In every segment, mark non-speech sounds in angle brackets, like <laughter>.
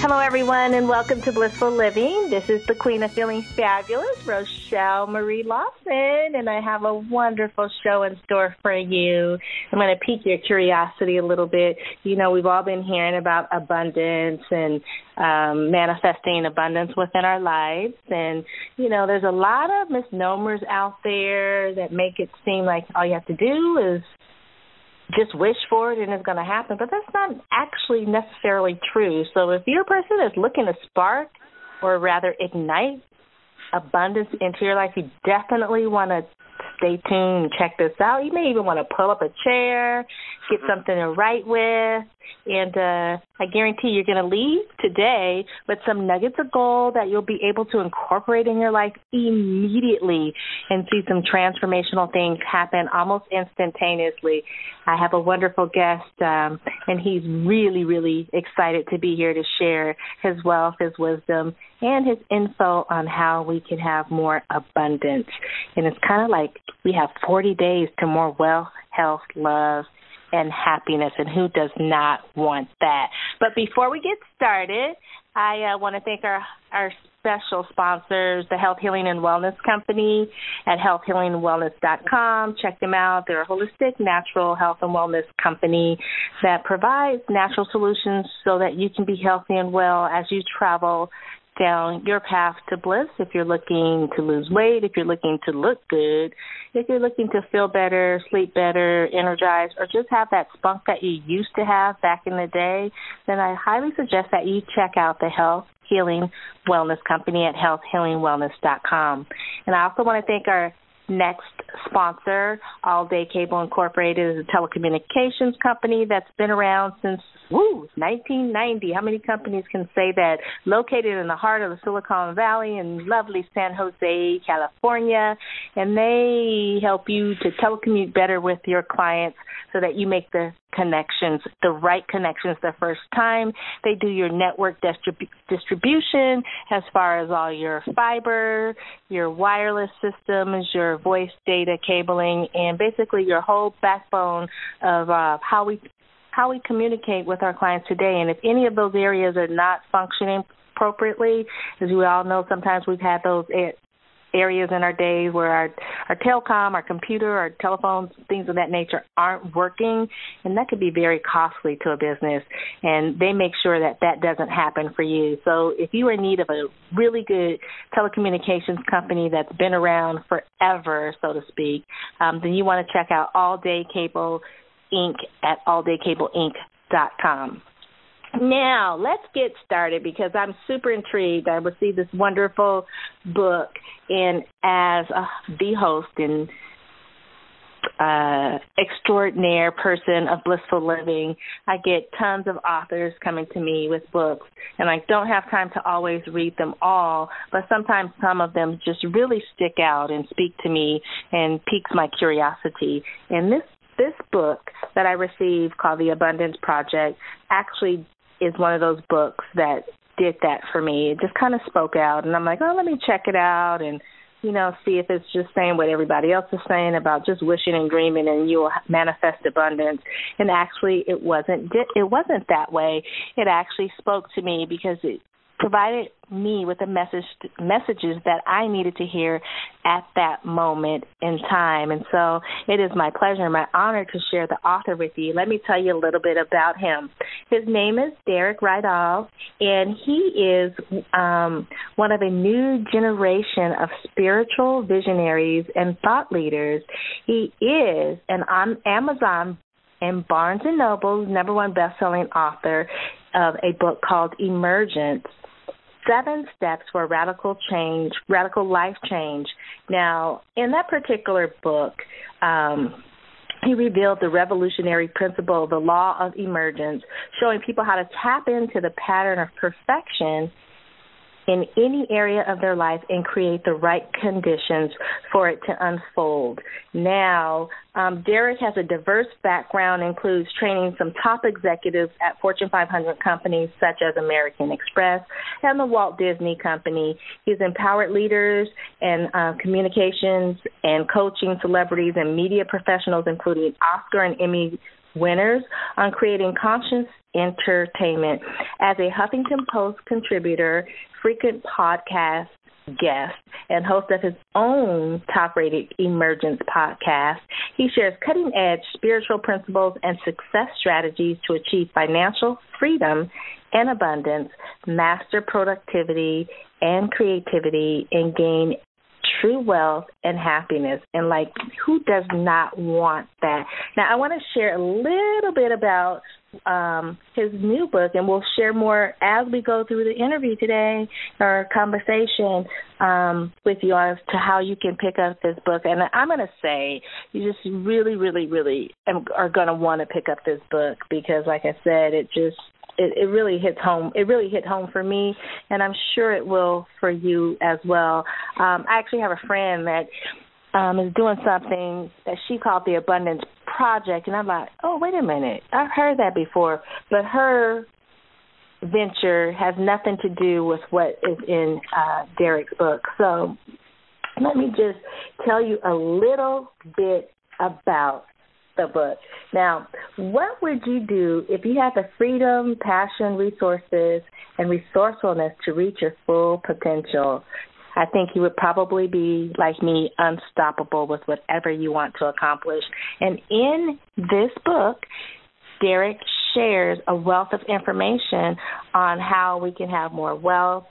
Hello, everyone, and welcome to Blissful Living. This is the Queen of Feeling Fabulous, Rochelle Marie Lawson, and I have a wonderful show in store for you. I'm going to pique your curiosity a little bit. You know, we've all been hearing about abundance and um, manifesting abundance within our lives, and you know, there's a lot of misnomers out there that make it seem like all you have to do is just wish for it and it's going to happen, but that's not actually necessarily true. So if you're a person that's looking to spark or rather ignite abundance into your life, you definitely want to stay tuned check this out. You may even want to pull up a chair, get something to write with, and uh, I guarantee you're going to leave today with some nuggets of gold that you'll be able to incorporate in your life immediately and see some transformational things happen almost instantaneously. I have a wonderful guest, um, and he's really, really excited to be here to share his wealth, his wisdom, and his info on how we can have more abundance. And it's kind of like we have 40 days to more wealth, health, love, and happiness, and who does not want that? But before we get started, I uh, want to thank our our special sponsors, the Health Healing and Wellness Company at healthhealingwellness.com. Check them out. They're a holistic, natural health and wellness company that provides natural solutions so that you can be healthy and well as you travel down your path to bliss if you're looking to lose weight, if you're looking to look good, if you're looking to feel better, sleep better, energize, or just have that spunk that you used to have back in the day, then I highly suggest that you check out the Health Healing Wellness Company at healthhealingwellness.com. And I also want to thank our next sponsor, All Day Cable Incorporated, is a telecommunications company that's been around since woo 1990. How many companies can say that? Located in the heart of the Silicon Valley in lovely San Jose, California, and they help you to telecommute better with your clients so that you make the connections, the right connections the first time. They do your network distrib- distribution as far as all your fiber, your wireless systems, your voice data cabling, and basically your whole backbone of uh, how we how we communicate with our clients today. And if any of those areas are not functioning appropriately, as we all know, sometimes we've had those areas in our days where our our telecom, our computer, our telephones, things of that nature aren't working, and that could be very costly to a business. And they make sure that that doesn't happen for you. So if you are in need of a really good telecommunications company that's been around forever, so to speak, um, then you want to check out All Day Cable Inc. at alldaycableinc.com. Now, let's get started because I'm super intrigued. I received this wonderful book, and as the host and uh, extraordinaire person of blissful living, I get tons of authors coming to me with books, and I don't have time to always read them all, but sometimes some of them just really stick out and speak to me and piques my curiosity. And this this book that I received called The Abundance Project actually is one of those books that did that for me. It just kind of spoke out, and I'm like, oh, let me check it out and you know see if it's just saying what everybody else is saying about just wishing and dreaming and you will manifest abundance. And actually, it wasn't. It wasn't that way. It actually spoke to me because it provided me with the message messages that I needed to hear at that moment in time. And so it is my pleasure and my honor to share the author with you. Let me tell you a little bit about him. His name is Derek Rydall, and he is um, one of a new generation of spiritual visionaries and thought leaders. He is an on Amazon and Barnes and Noble's number one best-selling author of a book called Emergence seven steps for radical change, radical life change. Now, in that particular book, um, he revealed the revolutionary principle, the law of emergence, showing people how to tap into the pattern of perfection in any area of their life and create the right conditions for it to unfold. Now, um, Derek has a diverse background, includes training some top executives at Fortune 500 companies such as American Express and the Walt Disney Company. He's empowered leaders and uh, communications and coaching celebrities and media professionals, including Oscar and Emmy winners on creating conscious entertainment. As a Huffington Post contributor, frequent podcast guest, and host of his own top rated emergence podcast, he shares cutting edge spiritual principles and success strategies to achieve financial freedom and abundance, master productivity and creativity, and gain true wealth and happiness. And like, who does not want that? Now, I want to share a little bit about um, his new book, and we'll share more as we go through the interview today or conversation um, with you as to how you can pick up this book. And I'm going to say you just really, really, really are going to want to pick up this book because, like I said, it just it, it really hits home. It really hit home for me, and I'm sure it will for you as well. Um, I actually have a friend that um, is doing something that she called the Abundance Project, and I'm like, oh, wait a minute, I've heard that before, but her venture has nothing to do with what is in uh, Derek's book. So let me just tell you a little bit about the book. Now, what would you do if you had the freedom, passion, resources, and resourcefulness to reach your full potential? I think you would probably be, like me, unstoppable with whatever you want to accomplish. And in this book, Derek shares a wealth of information on how we can have more wealth,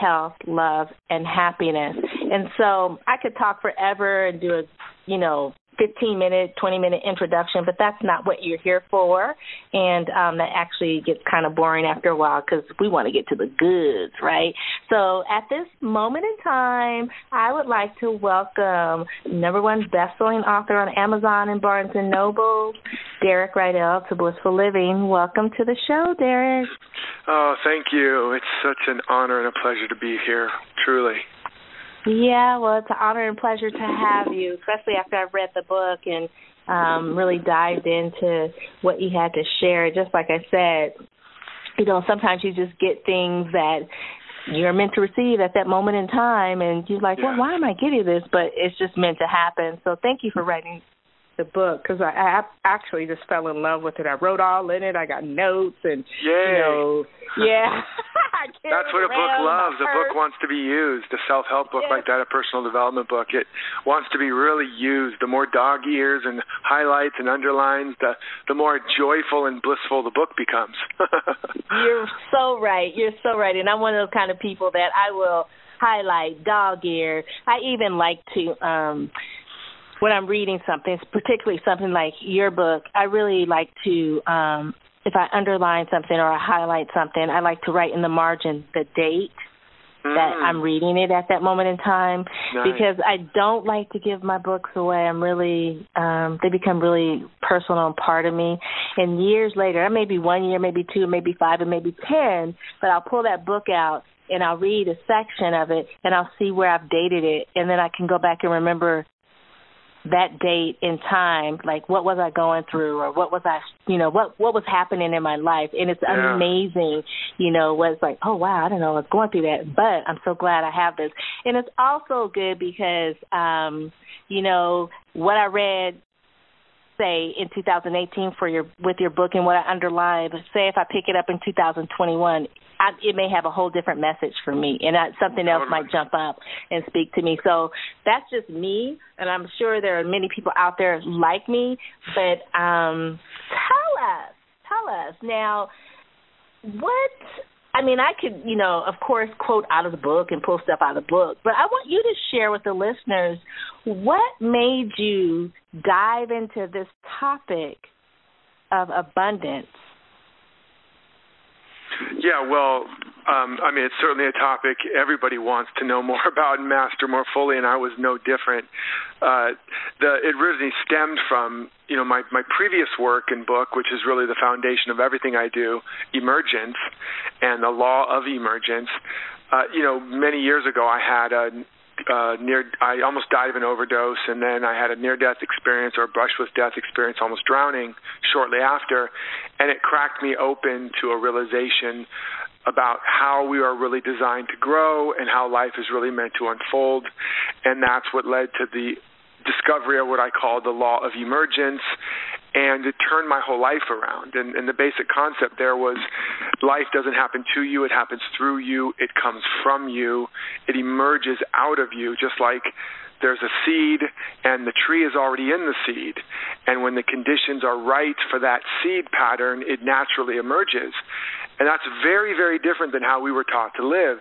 health, love, and happiness. And so I could talk forever and do a, you know, 15 minute, 20 minute introduction, but that's not what you're here for. And um, that actually gets kind of boring after a while because we want to get to the goods, right? So at this moment in time, I would like to welcome number one best-selling author on Amazon and Barnes and Noble, Derek Rydall to Blissful Living. Welcome to the show, Derek. Oh, thank you. It's such an honor and a pleasure to be here, truly. Yeah, well, it's an honor and pleasure to have you, especially after I've read the book and um really dived into what you had to share. Just like I said, you know, sometimes you just get things that you're meant to receive at that moment in time and you're like, well, why am I getting this? But it's just meant to happen. So thank you for writing the book because I, I actually just fell in love with it. I wrote all in it. I got notes and Yay. you know, yeah. <laughs> That's what a book loves. A book wants to be used. A self-help book yes. like that, a personal development book, it wants to be really used. The more dog ears and highlights and underlines, the the more joyful and blissful the book becomes. <laughs> You're so right. You're so right. And I'm one of those kind of people that I will highlight dog ear. I even like to um when I'm reading something, particularly something like your book, I really like to um if I underline something or I highlight something, I like to write in the margin the date mm. that I'm reading it at that moment in time nice. because I don't like to give my books away. I'm really um they become really personal and part of me. And years later, maybe one year, maybe two, maybe five, and maybe ten, but I'll pull that book out and I'll read a section of it and I'll see where I've dated it and then I can go back and remember that date and time like what was i going through or what was i you know what what was happening in my life and it's yeah. amazing you know was like oh wow i don't know i was going through that but i'm so glad i have this and it's also good because um you know what i read say in 2018 for your with your book and what I underlined, say if I pick it up in 2021, I, it may have a whole different message for me, and I, something else might jump up and speak to me. So that's just me, and I'm sure there are many people out there like me. But um, tell us, tell us now, what I mean, I could, you know, of course, quote out of the book and pull stuff out of the book, but I want you to share with the listeners what made you dive into this topic of abundance. Yeah, well, um, I mean, it's certainly a topic everybody wants to know more <laughs> about and master more fully, and I was no different. Uh, the it originally stemmed from you know my my previous work and book, which is really the foundation of everything I do, emergence, and the law of emergence. uh, you know, many years ago, I had a uh, near I almost died of an overdose, and then I had a near-death experience or a brush with death experience, almost drowning shortly after, and it cracked me open to a realization about how we are really designed to grow and how life is really meant to unfold, and that's what led to the discovery of what I call the law of emergence and it turned my whole life around. And, and the basic concept there was life doesn't happen to you, it happens through you, it comes from you, it emerges out of you, just like there's a seed and the tree is already in the seed. And when the conditions are right for that seed pattern, it naturally emerges. And that's very, very different than how we were taught to live.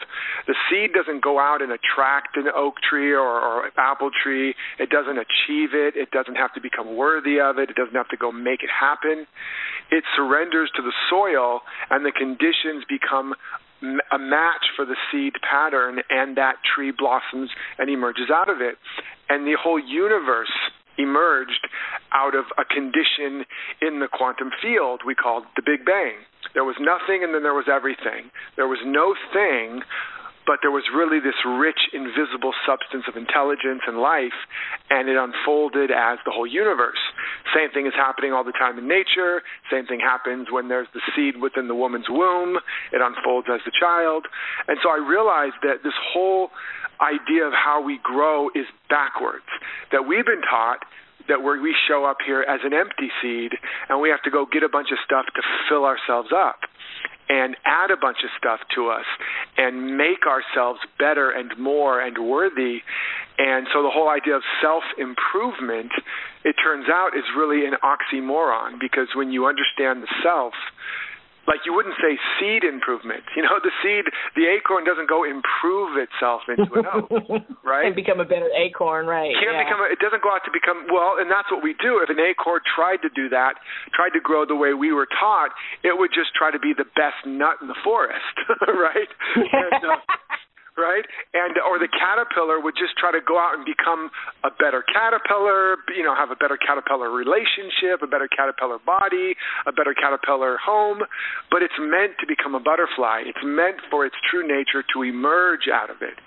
The seed doesn't go out and attract an oak tree or, or an apple tree. It doesn't achieve it. It doesn't have to become worthy of it. It doesn't have to go make it happen. It surrenders to the soil, and the conditions become a match for the seed pattern, and that tree blossoms and emerges out of it. And the whole universe emerged out of a condition in the quantum field we called the Big Bang. There was nothing and then there was everything. There was no thing, but there was really this rich, invisible substance of intelligence and life, and it unfolded as the whole universe. Same thing is happening all the time in nature. Same thing happens when there's the seed within the woman's womb. It unfolds as the child. And so I realized that this whole idea of how we grow is backwards. That we've been taught that we show up here as an empty seed and we have to go get a bunch of stuff to fill ourselves up and add a bunch of stuff to us and make ourselves better and more and worthy. And so the whole idea of self improvement, it turns out, is really an oxymoron because when you understand the self, like you wouldn't say seed improvement. You know, the seed, the acorn doesn't go improve itself into an oak, <laughs> right? and become a better acorn, right? Can't yeah. become. A, it doesn't go out to become well, and that's what we do. If an acorn tried to do that, tried to grow the way we were taught, it would just try to be the best nut in the forest, <laughs> right? <laughs> and, uh, right? And or the caterpillar would just try to go out and become a better caterpillar, you know, have a better caterpillar relationship, a better caterpillar body, a better caterpillar home, but it's meant to become a butterfly. It's meant for its true nature to emerge out of it.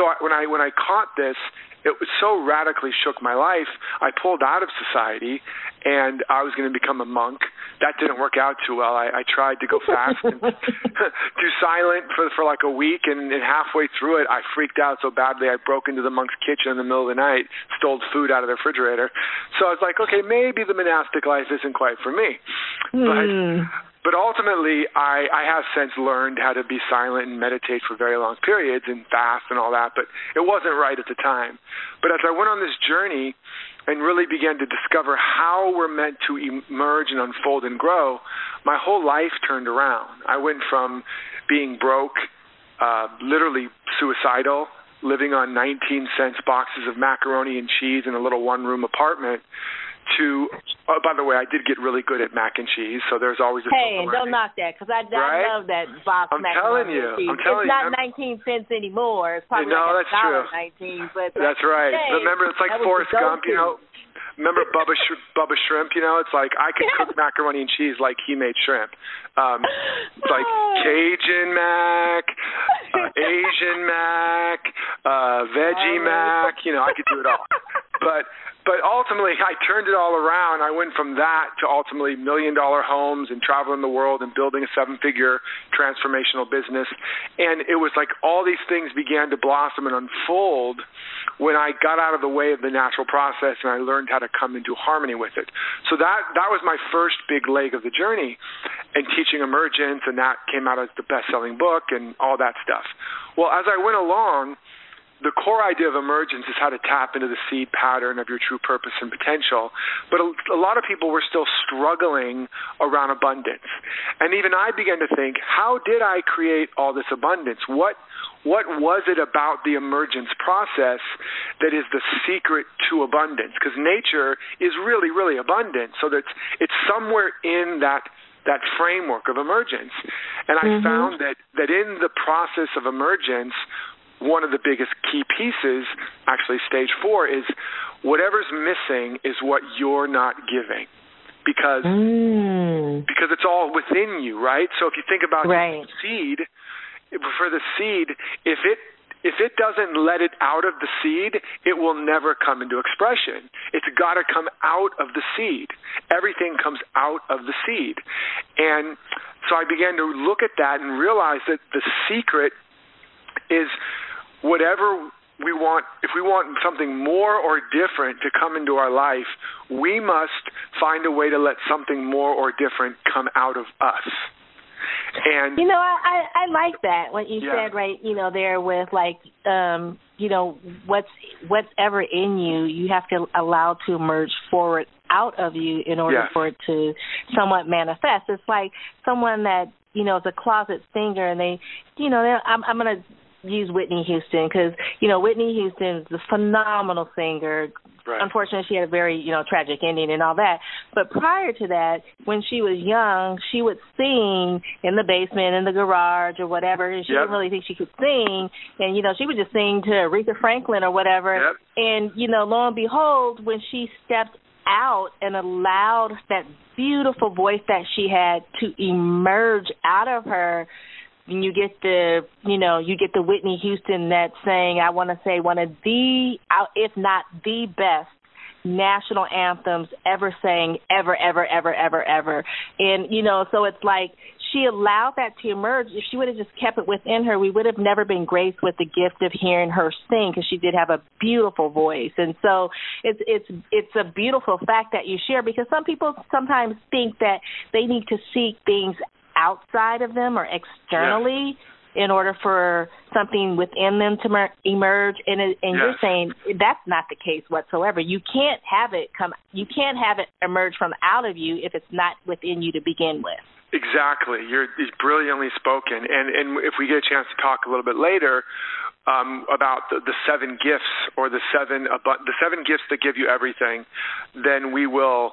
So I, when I when I caught this, it was so radically shook my life. I pulled out of society and I was going to become a monk. That didn't work out too well. I, I tried to go fast and <laughs> <laughs> do silent for for like a week, and, and halfway through it, I freaked out so badly I broke into the monk's kitchen in the middle of the night, stole food out of the refrigerator. So I was like, okay, maybe the monastic life isn't quite for me. Mm. But hmm but ultimately, I, I have since learned how to be silent and meditate for very long periods and fast and all that, but it wasn't right at the time. But as I went on this journey and really began to discover how we're meant to emerge and unfold and grow, my whole life turned around. I went from being broke, uh, literally suicidal, living on 19 cents boxes of macaroni and cheese in a little one room apartment to. Oh, by the way, I did get really good at mac and cheese, so there's always a. Hey, don't knock that because I, right? I love that box I'm mac telling and you, cheese. I'm telling it's not you, 19 cents anymore. It's probably no, like that's true. 19. But that's right. Hey, Remember, it's like Forrest Gump. You know, remember Bubba Sh- Bubba Shrimp? You know, it's like I can cook <laughs> macaroni and cheese like he made shrimp. Um, it's like <laughs> Cajun mac, uh, <laughs> Asian mac, uh, veggie mac. You know, I could do it all. But but ultimately, I turned it all around. I went from that to ultimately million dollar homes and traveling the world and building a seven figure transformational business. And it was like all these things began to blossom and unfold when I got out of the way of the natural process and I learned how to come into harmony with it. So that that was my first big leg of the journey and teaching emergence and that came out as the best selling book and all that stuff. Well, as I went along, the core idea of emergence is how to tap into the seed pattern of your true purpose and potential. But a, a, lot of people were still struggling around abundance. And even I began to think, how did I create all this abundance? What what was it about the emergence process that is the secret to abundance? Because nature is really, really abundant. So that it's somewhere in that that framework of emergence. And I mm-hmm. found that that in the process of emergence, one of the biggest key pieces, actually stage four, is whatever's missing is what you're not giving. Because mm. because it's all within you, right? So if you think about right. seed, for the seed, if it if it doesn't let it out of the seed, it will never come into expression. It's got to come out of the seed. Everything comes out of the seed. And so I began to look at that and realize that the secret is whatever we want if we want something more or different to come into our life, we must find a way to let something more or different come out of us. And you know, I I, I like that what you Yeah. said right. You know, there with like, um, you know, what's whatever in you, you have to allow to emerge forward out of you in order Yes. for it to somewhat manifest. It's like someone that you know is a closet singer, and they, you know, they're- I'm I'm gonna use Whitney Houston because you know Whitney Houston is a phenomenal singer, right. unfortunately she had a very you know tragic ending and all that but prior to that when she was young she would sing in the basement in the garage or whatever and she Yep. didn't really think she could sing and you know she would just sing to aretha franklin or whatever Yep. and you know lo and behold when she stepped out and allowed that beautiful voice that she had to emerge out of her and you get the you know you get the Whitney Houston that's saying I want to say one of the uh, if not the best national anthems ever sang ever ever ever ever ever. And you know so it's like she allowed that to emerge. If she would have just kept it within her we would have never been graced with the gift of hearing her sing because she did have a beautiful voice. And so it's it's it's a beautiful fact that you share because some people sometimes think that they need to seek things outside of them or externally in order for something within them to mer- emerge. And it, and you're saying that's not the case whatsoever. You can't have it come you can't have it emerge from out of you if it's not within you to begin with. Exactly. You're, brilliantly spoken. And and if we get a chance to talk a little bit later um, about the, the seven gifts or the seven the seven gifts that give you everything, then we will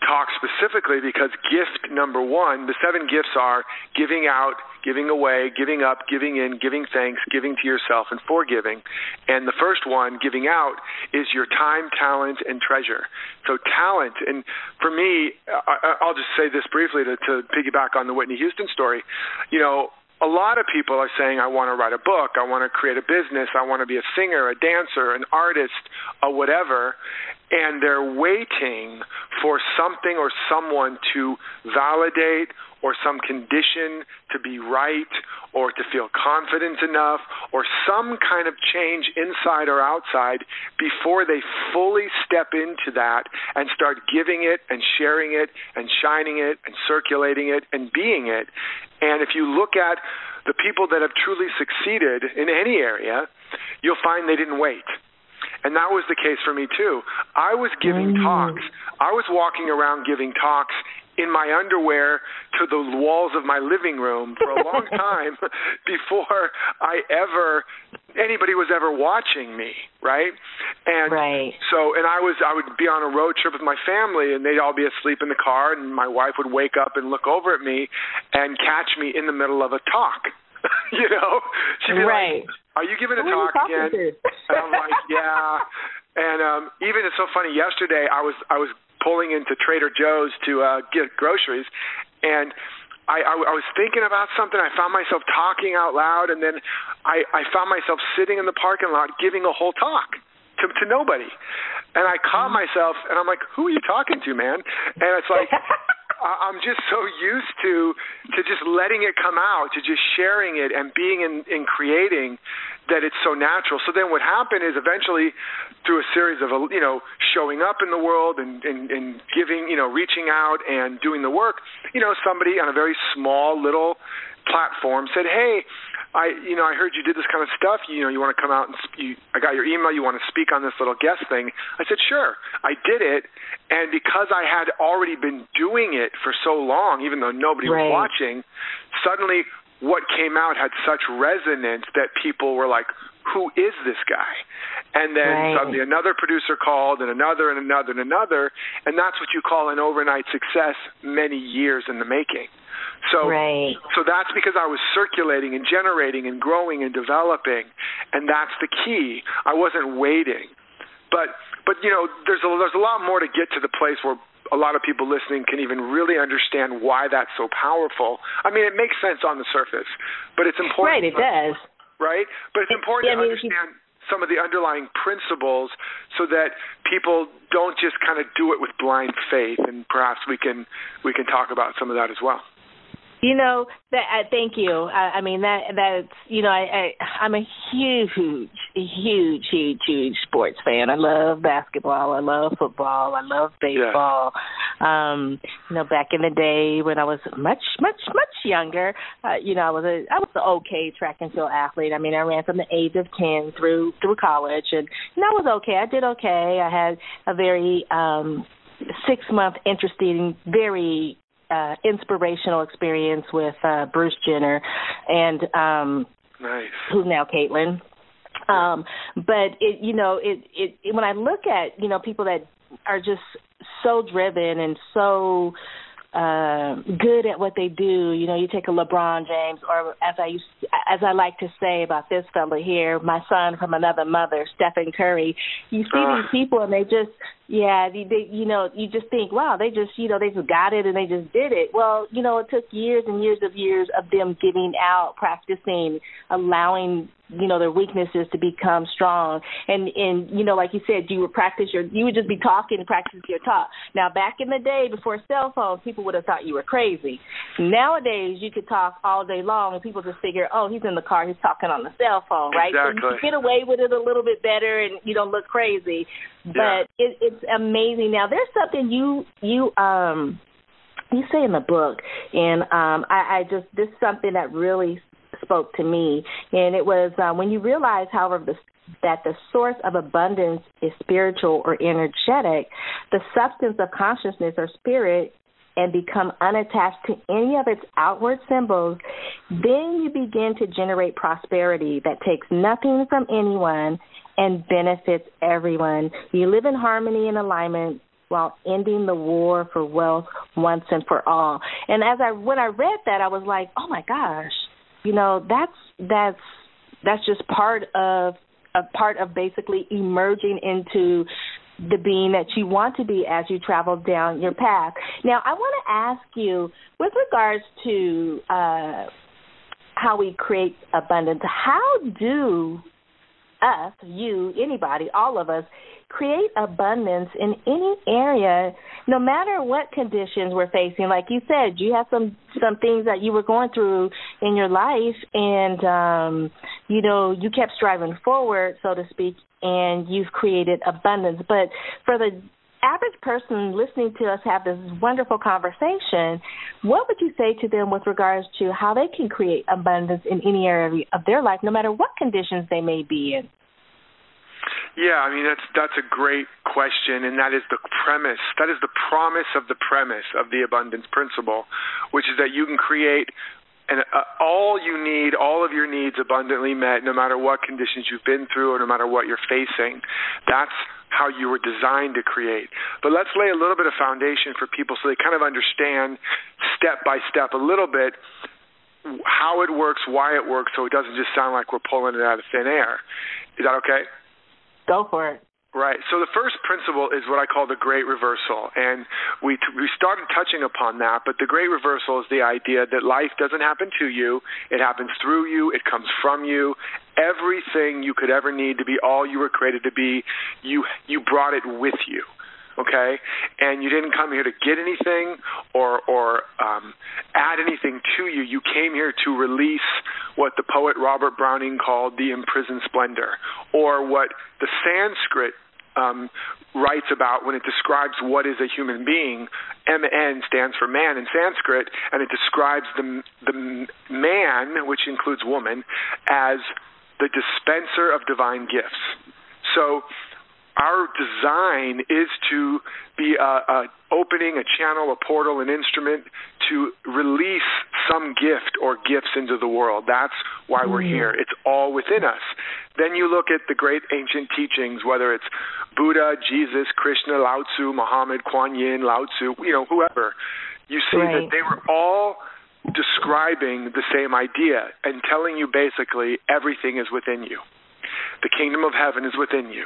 talk specifically because gift number one, the seven gifts are giving out, giving away, giving up, giving in, giving thanks, giving to yourself, and forgiving. And the first one, giving out, is your time, talent, and treasure. So talent, and for me, I'll just say this briefly to, to piggyback on the Whitney Houston story. You know, a lot of people are saying, I want to write a book, I want to create a business, I want to be a singer, a dancer, an artist, a whatever, and they're waiting for something or someone to validate or some condition to be right or to feel confident enough or some kind of change inside or outside before they fully step into that and start giving it and sharing it and shining it and circulating it and being it. And if you look at the people that have truly succeeded in any area, you'll find they didn't wait. And that was the case for me too. I was giving Mm. talks. I was walking around giving talks in my underwear to the walls of my living room for a long <laughs> time before I ever anybody was ever watching me, right? And right so, and I was, I would be on a road trip with my family, and they'd all be asleep in the car, and my wife would wake up and look over at me and catch me in the middle of a talk. <laughs> you know, she'd be right like, "Are you giving a Who talk again?" to? And I'm like, <laughs> "Yeah." And um even it's so funny. Yesterday, I was I was pulling into Trader Joe's to uh get groceries, and I, I, I was thinking about something. I found myself talking out loud, and then I, I found myself sitting in the parking lot giving a whole talk to, to nobody. And I caught myself, and I'm like, "Who are you talking to, man?" And it's like. <laughs> I'm just so used to to just letting it come out, to just sharing it and being in, in creating that it's so natural. So then what happened is eventually through a series of you know showing up in the world and, and, and giving you know reaching out and doing the work, you know somebody on a very small little platform said, "Hey, I you know I heard you did this kind of stuff. You know you want to come out and sp- you, I got your email. You want to speak on this little guest thing?" I said, "Sure." I did it, and because I had already been doing it for so long, even though nobody Right. was watching, suddenly what came out had such resonance that people were like, "Who is this guy?" And then Right. suddenly another producer called, and another, and another, and another, and that's what you call an overnight success. Many years in the making. So right so that's because I was circulating and generating and growing and developing, and that's the key. I wasn't waiting, but but you know there's a there's a lot more to get to the place where a lot of people listening can even really understand why that's so powerful. I mean, it makes sense on the surface, but it's important. Right, it does. Right, but it's important yeah, to understand some of the underlying principles so that people don't just kind of do it with blind faith and perhaps we can we can talk about some of that as well you know that. Uh, thank you. I, I mean that. That's you know I, I I'm a huge, huge, huge, huge sports fan. I love basketball. I love football. I love baseball. Yeah. Um, you know, back in the day when I was much, much, much younger, uh, you know, I was a I was an okay track and field athlete. I mean, I ran from the age of ten through through college, and know, I was okay. I did okay. I had a very um six month interesting, very uh, inspirational experience with uh, Bruce Jenner and um, nice. who's now Caitlyn. Um, but it, you know, it, it, it when I look at you know people that are just so driven and so uh, good at what they do. You know, you take a LeBron James, or as I used, as I like to say about this fella here, my son from another mother, Stephen Curry. You see uh. these people, and they just yeah, they, they, you know, you just think, wow, they just, you know, they just got it and they just did it. Well, you know, it took years and years of years of them giving out, practicing, allowing, you know, their weaknesses to become strong. And and you know, like you said, you would practice your, you would just be talking and practice your talk. Now, back in the day before cell phones, people would have thought you were crazy. Nowadays, you could talk all day long and people just figure, oh, he's in the car, he's talking on the cell phone, right? Exactly. So you get away with it a little bit better and you don't look crazy but yeah. it, it's amazing. Now, there's something you you um you say in the book, and um I, I just this is something that really spoke to me, and it was uh, when you realize, however, the that the source of abundance is spiritual or energetic, the substance of consciousness or spirit and become unattached to any of its outward symbols, then you begin to generate prosperity that takes nothing from anyone and benefits everyone. You live in harmony and alignment while ending the war for wealth once and for all. And as I when I read that I was like, "Oh my gosh. You know, that's that's that's just part of a part of basically emerging into the being that you want to be as you travel down your path. Now, I want to ask you with regards to uh how we create abundance, how do us, you, anybody, all of us, create abundance in any area, no matter what conditions we're facing. Like you said, you have some some things that you were going through in your life, and um, you know you kept striving forward, so to speak, and you've created abundance. But for the average person listening to us have this wonderful conversation, what would you say to them with regards to how they can create abundance in any area of their life, no matter what conditions they may be in? Yeah, I mean that's that's a great question, and that is the premise. That is the promise of the premise of the abundance principle, which is that you can create and uh, all you need, all of your needs abundantly met, no matter what conditions you've been through or no matter what you're facing. That's how you were designed to create. But let's lay a little bit of foundation for people so they kind of understand step by step a little bit how it works, why it works, so it doesn't just sound like we're pulling it out of thin air. Is that okay? Go for it. Right. So the first principle is what I call the great reversal, and we t- we started touching upon that. But the great reversal is the idea that life doesn't happen to you; it happens through you. It comes from you. Everything you could ever need to be all you were created to be, you you brought it with you okay? And you didn't come here to get anything or or um, add anything to you. You came here to release what the poet Robert Browning called the imprisoned splendor, or what the Sanskrit um, writes about when it describes what is a human being. MN stands for man in Sanskrit, and it describes the the man, which includes woman, as the dispenser of divine gifts. So our design is to be a, a opening a channel, a portal, an instrument to release some gift or gifts into the world. That's why we're mm. here. It's all within us. Then you look at the great ancient teachings, whether it's Buddha, Jesus, Krishna, Lao Tzu, Muhammad, Kuan Yin, Lao Tzu, you know, whoever. You see right. that they were all describing the same idea and telling you basically everything is within you. The kingdom of heaven is within you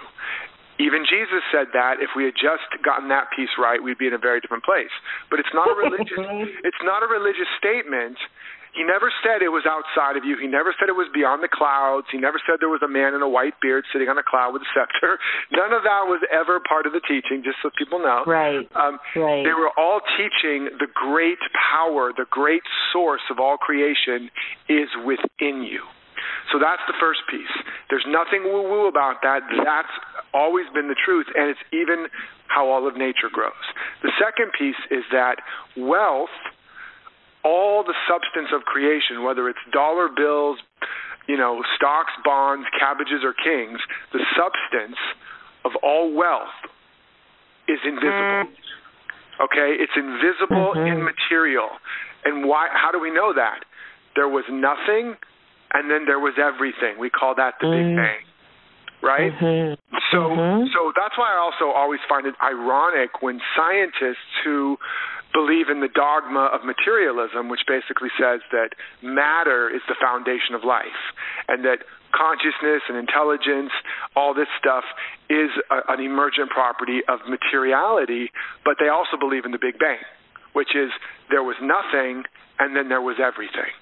Even Jesus said that if we had just gotten that piece right, we'd be in a very different place. But it's not a <laughs> religious it's not a religious statement. He never said it was outside of you. He never said it was beyond the clouds. He never said there was a man in a white beard sitting on a cloud with a scepter. <laughs> None of that was ever part of the teaching, just so people know. Right. Um, right. They were all teaching the great power, the great source of all creation is within you. So that's the first piece. There's nothing woo woo about that. That's always been the truth, and it's even how all of nature grows. The second piece is that wealth, all the substance of creation, whether it's dollar bills, you know, stocks, bonds, cabbages, or kings, the substance of all wealth is invisible. Mm. Okay, it's invisible, mm-hmm. immaterial. And why? How do we know that? There was nothing, and then there was everything. We call that the mm. Big Bang right? Mm-hmm. So mm-hmm. so that's why I also always find it ironic when scientists who believe in the dogma of materialism, which basically says that matter is the foundation of life, and that consciousness and intelligence, all this stuff, is a, an emergent property of materiality, but they also believe in the Big Bang, which is there was nothing and then there was everything.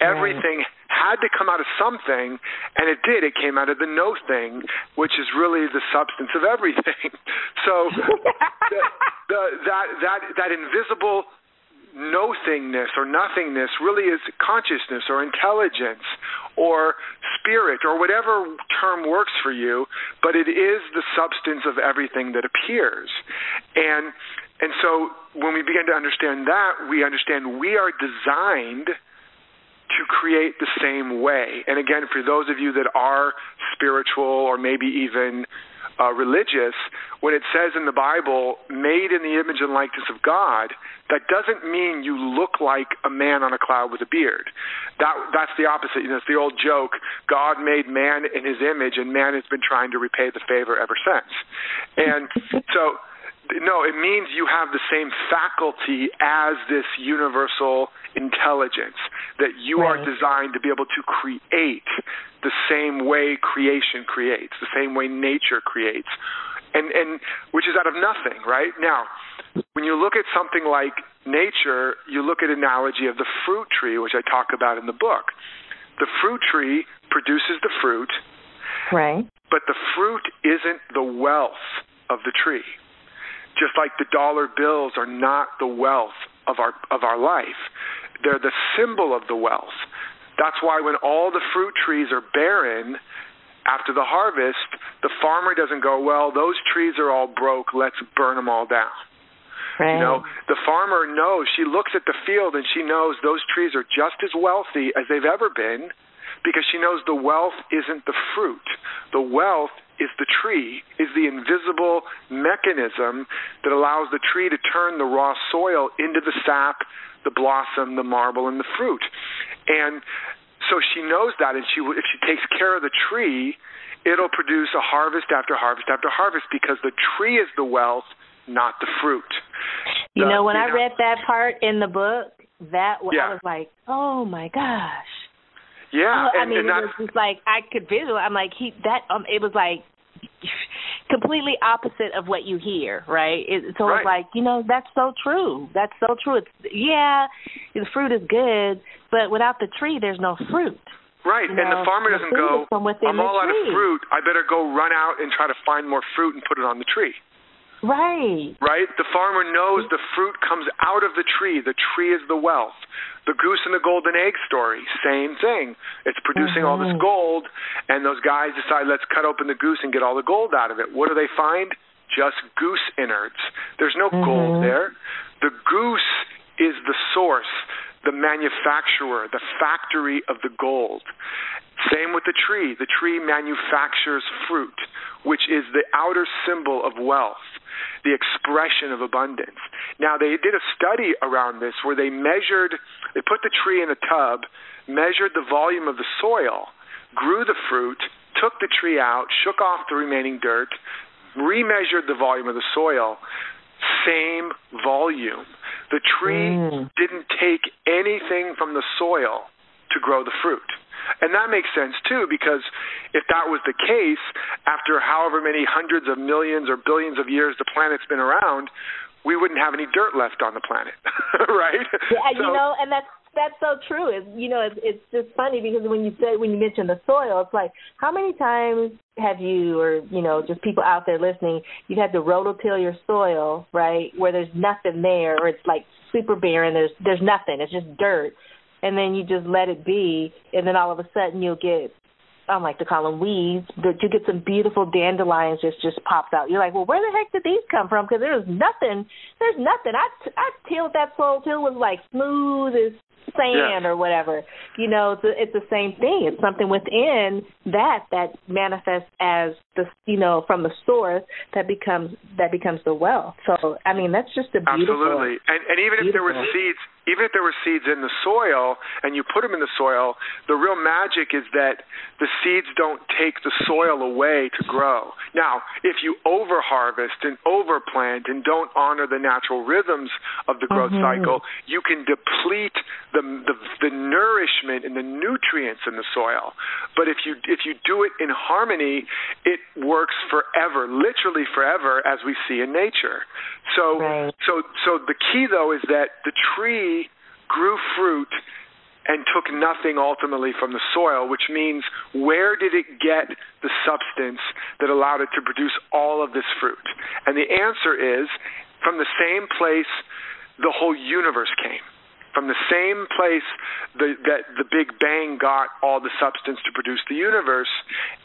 Everything had to come out of something, and it did. It came out of the no thing, which is really the substance of everything. <laughs> So the, the, that that that invisible no thingness or nothingness really is consciousness or intelligence or spirit or whatever term works for you, but it is the substance of everything that appears. And and so when we begin to understand that, we understand we are designed to create the same way. And again, for those of you that are spiritual or maybe even uh, religious, when it says in the Bible, made in the image and likeness of God, that doesn't mean you look like a man on a cloud with a beard. That that's the opposite. You know, it's the old joke: God made man in His image, and man has been trying to repay the favor ever since. And so no, it means you have the same faculty as this universal intelligence, that you right. are designed to be able to create the same way creation creates, the same way nature creates. And and which is out of nothing, right? Now, when you look at something like nature, you look at analogy of the fruit tree, which I talk about in the book. The fruit tree produces the fruit. Right. But the fruit isn't the wealth of the tree just like the dollar bills are not the wealth of our of our life. They're the symbol of the wealth. That's why when all the fruit trees are barren after the harvest the farmer doesn't go well those trees are all broke let's burn them all down. Right. you know the farmer knows she looks at the field and she knows those trees are just as wealthy as they've ever been because she knows the wealth isn't the fruit. The wealth is the tree, is the invisible mechanism that allows the tree to turn the raw soil into the sap, the blossom, the marble, and the fruit. And so she knows that, and she if she takes care of the tree, it'll produce a harvest after harvest after harvest because the tree is the wealth, not the fruit. You the, know, when you I know, read that part in the book, that yeah. I was like, oh my gosh. Yeah, oh, and, I mean, and it was just like I could visual. I'm like he that um, it was like <laughs> completely opposite of what you hear, right? It, right. it's like you know that's so true. That's so true. It's yeah, the fruit is good, but without the tree, there's no fruit. Right, You and the farmer doesn't fruit go. from within I'm the all out of fruit. I better go run out and try to find more fruit and put it on the tree. Right. Right? The farmer knows the fruit comes out of the tree. The tree is the wealth. The goose and the golden egg story, same thing. It's producing all this Mhm. gold, and those guys decide, let's cut open the goose and get all the gold out of it. What do they find? Just goose innards. There's no Mhm. gold there. The goose is the source, the manufacturer, the factory of the gold. Same with the tree. The tree manufactures fruit, which is the outer symbol of wealth, the expression of abundance. Now, they did a study around this where they measured, they put the tree in a tub, measured the volume of the soil, grew the fruit, took the tree out, shook off the remaining dirt, remeasured the volume of the soil, same volume. The tree Mm. didn't take anything from the soil to grow the fruit. And that makes sense too, because if that was the case, after however many hundreds of millions or billions of years the planet's been around, we wouldn't have any dirt left on the planet, <laughs> right? Yeah, so, you know, and that's that's so true. It's you know, it's it's just funny because when you say when you mention the soil, it's like how many times have you or you know just people out there listening, you've had to rototill your soil, right, where there's nothing there, or it's like super barren. There's there's nothing. It's just dirt, and then you just let it be, and then all of a sudden you'll get I don't like to call them weeds, but you get some beautiful dandelions just just popped out. You're like, well, where the heck did these come from? Because there's nothing, there's nothing. I I tilled that soil till it was like smooth as sand or whatever. You know, it's, a, it's the same thing. It's something within that that manifests as the you know from the source that becomes that becomes the wealth. So I mean, that's just a beautiful. Absolutely, and and even if there were seeds even if there were seeds in the soil and you put them in the soil, the real magic is that the seeds don't take the soil away to grow. Now, if you overharvest and overplant and don't honor the natural rhythms of the growth mm-hmm. cycle, you can deplete the, the the nourishment and the nutrients in the soil. But if you if you do it in harmony, it works forever, literally forever, as we see in nature. So right. so so the key though is that the tree grew fruit and took nothing ultimately from the soil, which means where did it get the substance that allowed it to produce all of this fruit? And the answer is from the same place the whole universe came from the same place the, that the Big Bang got all the substance to produce the universe,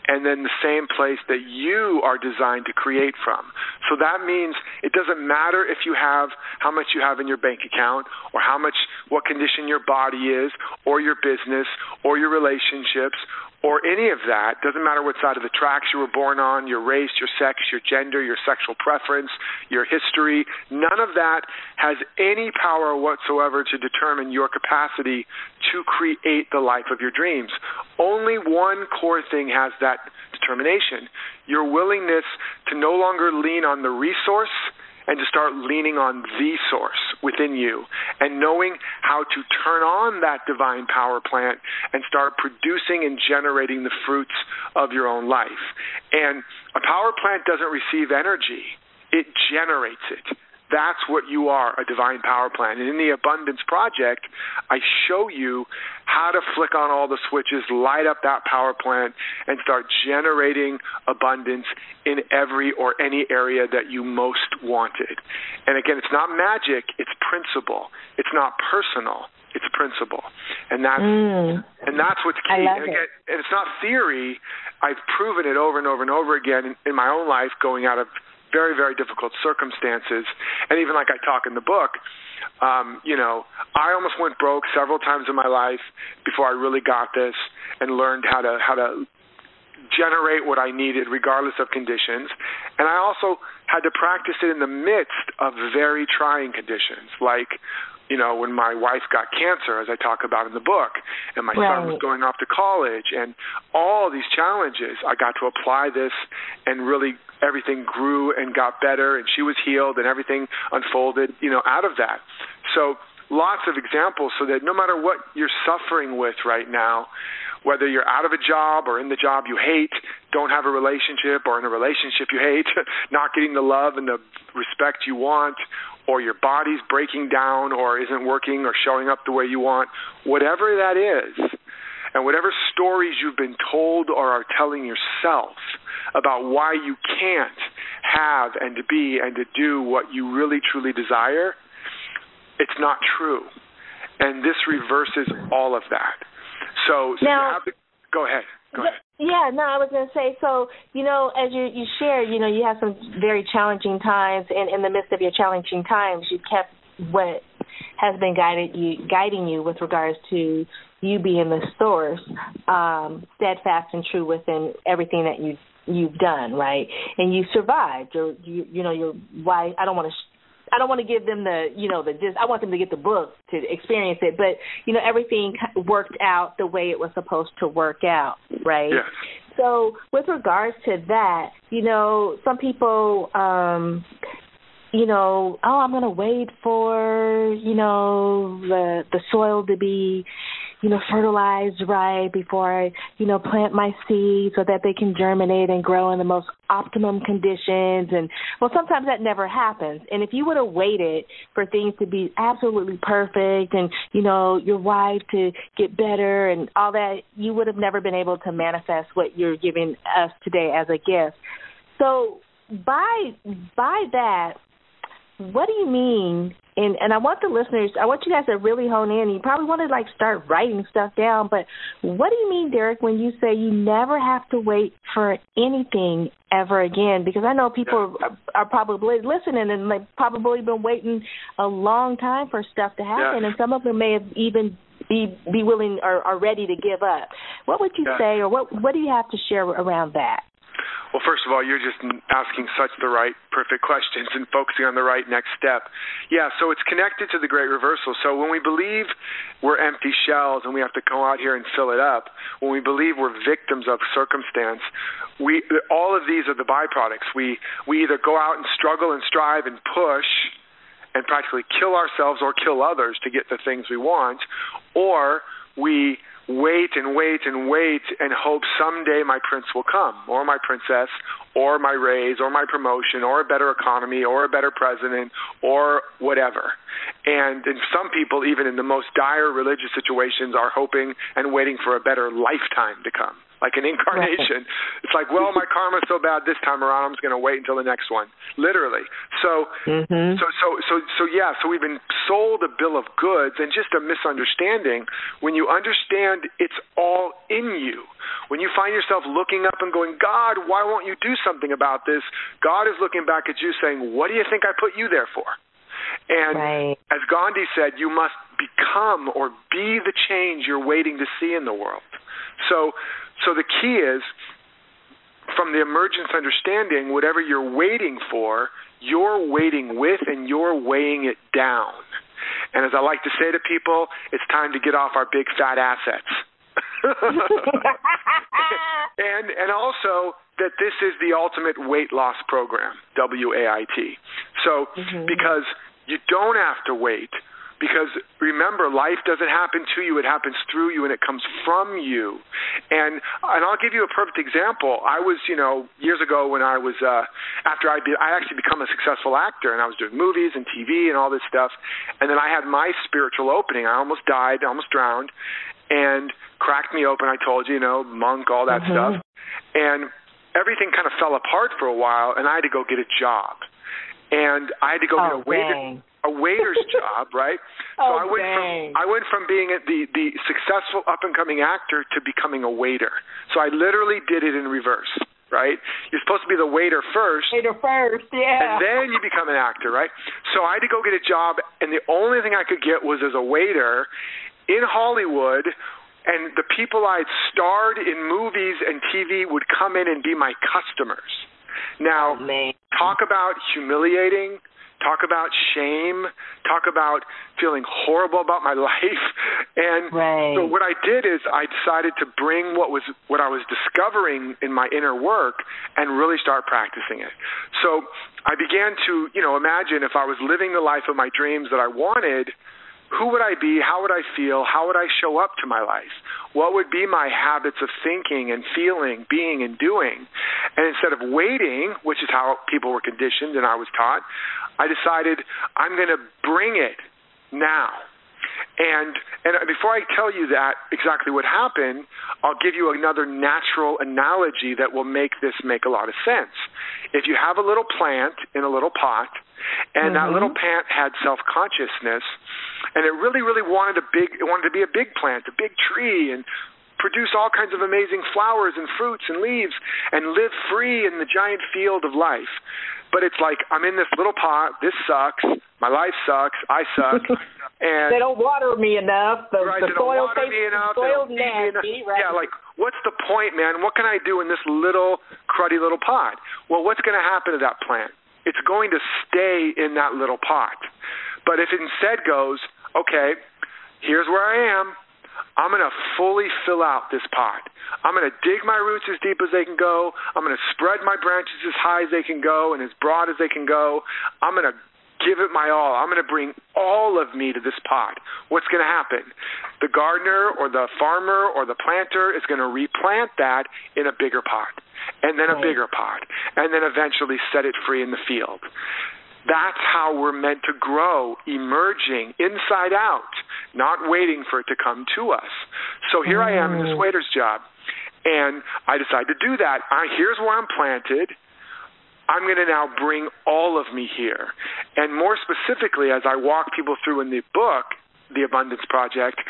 and then the same place that you are designed to create from. So that means it doesn't matter if you have how much you have in your bank account, or how much, what condition your body is, or your business, or your relationships, or any of that, doesn't matter what side of the tracks you were born on, your race, your sex, your gender, your sexual preference, your history, none of that has any power whatsoever to determine your capacity to create the life of your dreams. Only one core thing has that determination your willingness to no longer lean on the resource and to start leaning on the source within you and knowing how to turn on that divine power plant and start producing and generating the fruits of your own life. And a power plant doesn't receive energy, it generates it. That's what you are, a divine power plant. And in the Abundance Project, I show you how to flick on all the switches, light up that power plant, and start generating abundance in every or any area that you most wanted. And again, it's not magic, it's principle. It's not personal, it's principle. And that's mm. and that's what's key. And, again, and it's not theory. I've proven it over and over and over again in, in my own life going out of very, very difficult circumstances. And even like I talk in the book, um, you know, I almost went broke several times in my life before I really got this and learned how to how to generate what I needed regardless of conditions. And I also had to practice it in the midst of very trying conditions, like you know, when my wife got cancer, as I talk about in the book, and my right. son was going off to college, and all these challenges, I got to apply this, and really everything grew and got better, and she was healed, and everything unfolded, you know, out of that. So lots of examples, so that no matter what you're suffering with right now, whether you're out of a job or in the job you hate, don't have a relationship, or in a relationship you hate, <laughs> not getting the love and the respect you want, or your body's breaking down or isn't working or showing up the way you want, whatever that is, and whatever stories you've been told or are telling yourself about why you can't have and to be and to do what you really truly desire, it's not true. And this reverses all of that. So, so now, to, go ahead. Yeah, no, I was to say. So, you know, as you you share, you know, you have some very challenging times, and in the midst of your challenging times, you kept what has been guided you guiding you with regards to you being the source, um, steadfast and true within everything that you you've done, right? And you survived. Your, you, you know, your wife. I don't want to I don't want to give them the, you know, the just. I want them to get the book to experience it, but you know, everything worked out the way it was supposed to work out, right? Yes. So, with regards to that, you know, some people, um, you know, oh, I'm going to wait for, you know, the the soil to be you know, fertilized right before I, you know, plant my seeds so that they can germinate and grow in the most optimum conditions. And well, sometimes that never happens. And if you would have waited for things to be absolutely perfect and, you know, your wife to get better and all that, you would have never been able to manifest what you're giving us today as a gift. So by by that, what do you mean and and I want the listeners, I want you guys to really hone in. You probably want to like start writing stuff down, but what do you mean, Derek, when you say you never have to wait for anything ever again? Because I know people are, are probably listening and they've probably been waiting a long time for stuff to happen, and some of them may have even be be willing or are ready to give up. What would you say, or what what do you have to share around that? Well, first of all, you're just asking such the right, perfect questions and focusing on the right next step. Yeah, so it's connected to the great reversal. So when we believe we're empty shells and we have to go out here and fill it up, when we believe we're victims of circumstance, we all of these are the byproducts. We we either go out and struggle and strive and push and practically kill ourselves or kill others to get the things we want, or we wait and wait and wait and hope someday my prince will come or my princess or my raise or my promotion or a better economy or a better president or whatever. And some people even in the most dire religious situations are hoping and waiting for a better lifetime to come like an incarnation. Right. <laughs> It's like, well, my karma's so bad this time around, I'm just going to wait until the next one. Literally. So, mm-hmm. so, so, so, so, yeah. So we've been sold a bill of goods and just a misunderstanding. When you understand it's all in you, when you find yourself looking up and going, God, why won't you do something about this? God is looking back at you saying, What do you think I put you there for? And right. as Gandhi said, you must become or be the change you're waiting to see in the world. So, so the key is from the emergence understanding, whatever you're waiting for, you're waiting with and you're weighing it down. And as I like to say to people, it's time to get off our big fat assets. <laughs> and and also that this is the ultimate weight loss program, W A I T. So mm-hmm. because you don't have to wait because remember life doesn't happen to you it happens through you and it comes from you. And and I'll give you a perfect example. I was you know years ago when I was uh after I be, I actually become a successful actor and I was doing movies and TV and all this stuff. And then I had my spiritual opening. I almost died almost drowned and cracked me open. I told you you know monk all that mm-hmm. stuff. And everything kind of fell apart for a while and I had to go get a job. And I had to go oh, get a waiter dang a waiter's <laughs> job, right? So oh, I went dang. from I went from being the the successful up and coming actor to becoming a waiter. So I literally did it in reverse, right? You're supposed to be the waiter first. Waiter first, yeah. And then you become an actor, right? So I had to go get a job and the only thing I could get was as a waiter in Hollywood and the people I had starred in movies and TV would come in and be my customers. Now, oh, talk about humiliating, talk about shame, talk about feeling horrible about my <laughs> life. And right. so what I did is I decided to bring what was what I was discovering in my inner work and really start practicing it. So I began to, you know, imagine if I was living the life of my dreams that I wanted, who would I be? How would I feel? How would I show up to my life? What would be my habits of thinking and feeling, being and doing? And instead of waiting, which is how people were conditioned and I was taught, I decided I'm going to bring it now. And and before I tell you that exactly what happened, I'll give you another natural analogy that will make this make a lot of sense. If you have a little plant in a little pot, and mm-hmm. that little plant had self-consciousness, and it really, really wanted a big, it wanted to be a big plant, a big tree, and produce all kinds of amazing flowers and fruits and leaves, and live free in the giant field of life. But it's like I'm in this little pot. This sucks. My life sucks. I suck. <laughs> And they don't water me enough. The, right, the they soil me enough. Soil's nasty, right? Yeah, like what's the point, man? What can I do in this little cruddy little pot? Well, what's going to happen to that plant? It's going to stay in that little pot. But if it instead goes, okay, here's where I am. I'm going to fully fill out this pot. I'm going to dig my roots as deep as they can go. I'm going to spread my branches as high as they can go and as broad as they can go. I'm going to give it my all. I'm going to bring all of me to this pot. What's going to happen? The gardener or the farmer or the planter is going to replant that in a bigger pot and then a bigger pot and then eventually set it free in the field. That's how we're meant to grow, emerging inside out, not waiting for it to come to us. So here I am in this mm. waiter's job, and I decide to do that. I, here's where I'm planted. I'm going to now bring all of me here. And more specifically, as I walk people through in the book, The Abundance Project,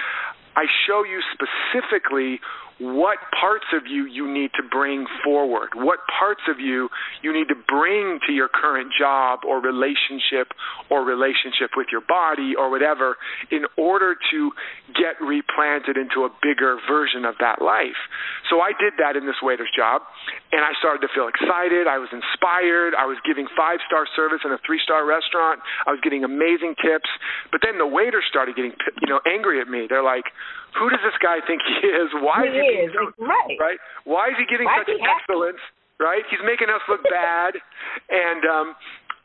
I show you specifically what parts of you you need to bring forward, what parts of you you need to bring to your current job or relationship or relationship with your body or whatever in order to get replanted into a bigger version of that life. So I did that in this waiter's job and I started to feel excited. I was inspired. I was giving five star service in a three star restaurant. I was getting amazing tips. But then the waiters started getting, you know, angry at me. They're like, who does this guy think he is? Why he is he is so, right? Right? Why is he getting Why such excellence? Right? He's making us look bad, and um,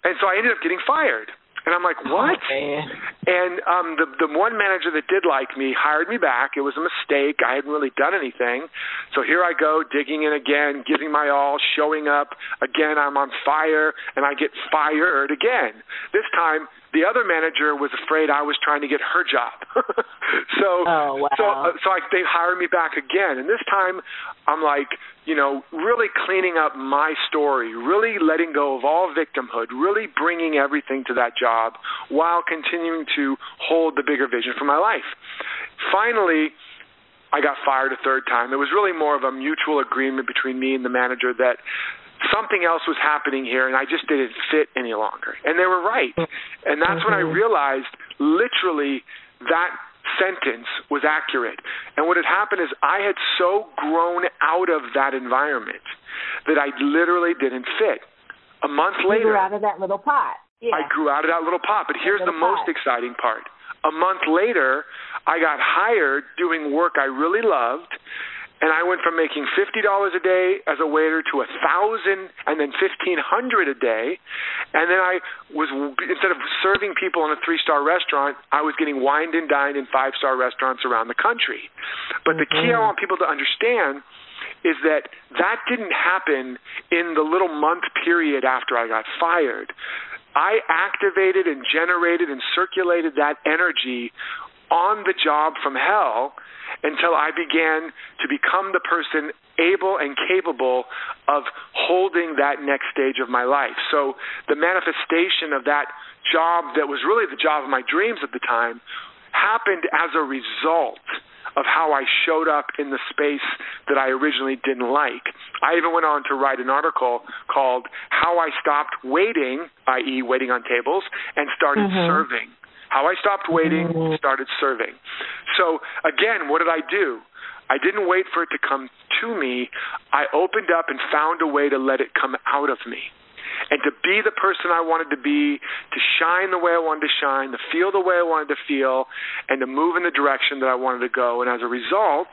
and so I ended up getting fired. And I'm like, what? Oh, and um, the the one manager that did like me hired me back. It was a mistake. I hadn't really done anything. So here I go, digging in again, giving my all, showing up. Again, I'm on fire, and I get fired again. This time, the other manager was afraid I was trying to get her job. <laughs> so oh, wow. so uh, so I, they hired me back again, and this time I'm like, you know, really cleaning up my story, really letting go of all victimhood, really bringing everything to that job while continuing to hold the bigger vision for my life. Finally, I got fired a third time. It was really more of a mutual agreement between me and the manager that something else was happening here and I just didn't fit any longer. And they were right. And that's mm-hmm. when I mm-hmm. realized literally that sentence was accurate. And what had happened is I had so grown out of that environment that I literally didn't fit. A month you later, grew out of that little pot. Yeah. I grew out of that little pot. But here's the most pot. exciting part. A month later, I got hired doing work I really loved and I went from making fifty dollars a day as a waiter to a thousand, and then fifteen hundred a day, and then I was instead of serving people in a three star restaurant, I was getting wined and dined in five star restaurants around the country. But the key I Mm-hmm. want people to understand is that that didn't happen in the little month period after I got fired. I activated and generated and circulated that energy on the job from hell until I began to become the person able and capable of holding that next stage of my life. So the manifestation of that job that was really the job of my dreams at the time happened as a result of how I showed up in the space that I originally didn't like. I even went on to write an article called How I Stopped Waiting, i.e., waiting on tables, and started mm-hmm. serving. How I stopped waiting, mm-hmm. started serving. So, again, what did I do? I didn't wait for it to come to me. I opened up and found a way to let it come out of me. And to be the person I wanted to be, to shine the way I wanted to shine, to feel the way I wanted to feel, and to move in the direction that I wanted to go. And as a result,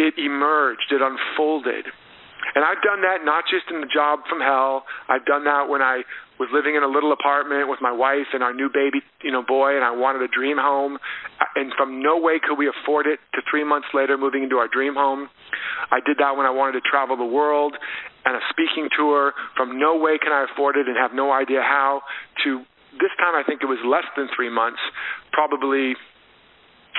it emerged, it unfolded. And I've done that not just in the job from hell. I've done that when I was living in a little apartment with my wife and our new baby, you know, boy, and I wanted a dream home. And from no way could we afford it to three months later moving into our dream home. I did that when I wanted to travel the world and a speaking tour. From no way can I afford it and have no idea how to this time I think it was less than three months, probably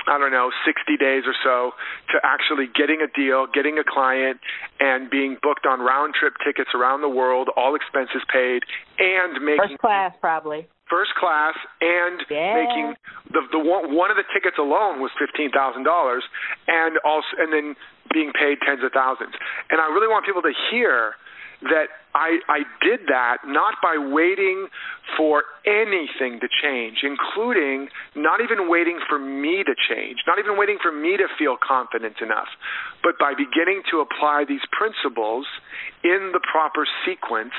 I don't know, 60 days or so to actually getting a deal, getting a client, and being booked on round trip tickets around the world, all expenses paid, and making first class probably first class and yeah. making the the one, one of the tickets alone was fifteen thousand dollars, and also and then being paid tens of thousands. And I really want people to hear that I, I did that not by waiting for anything to change, including not even waiting for me to change, not even waiting for me to feel confident enough, but by beginning to apply these principles in the proper sequence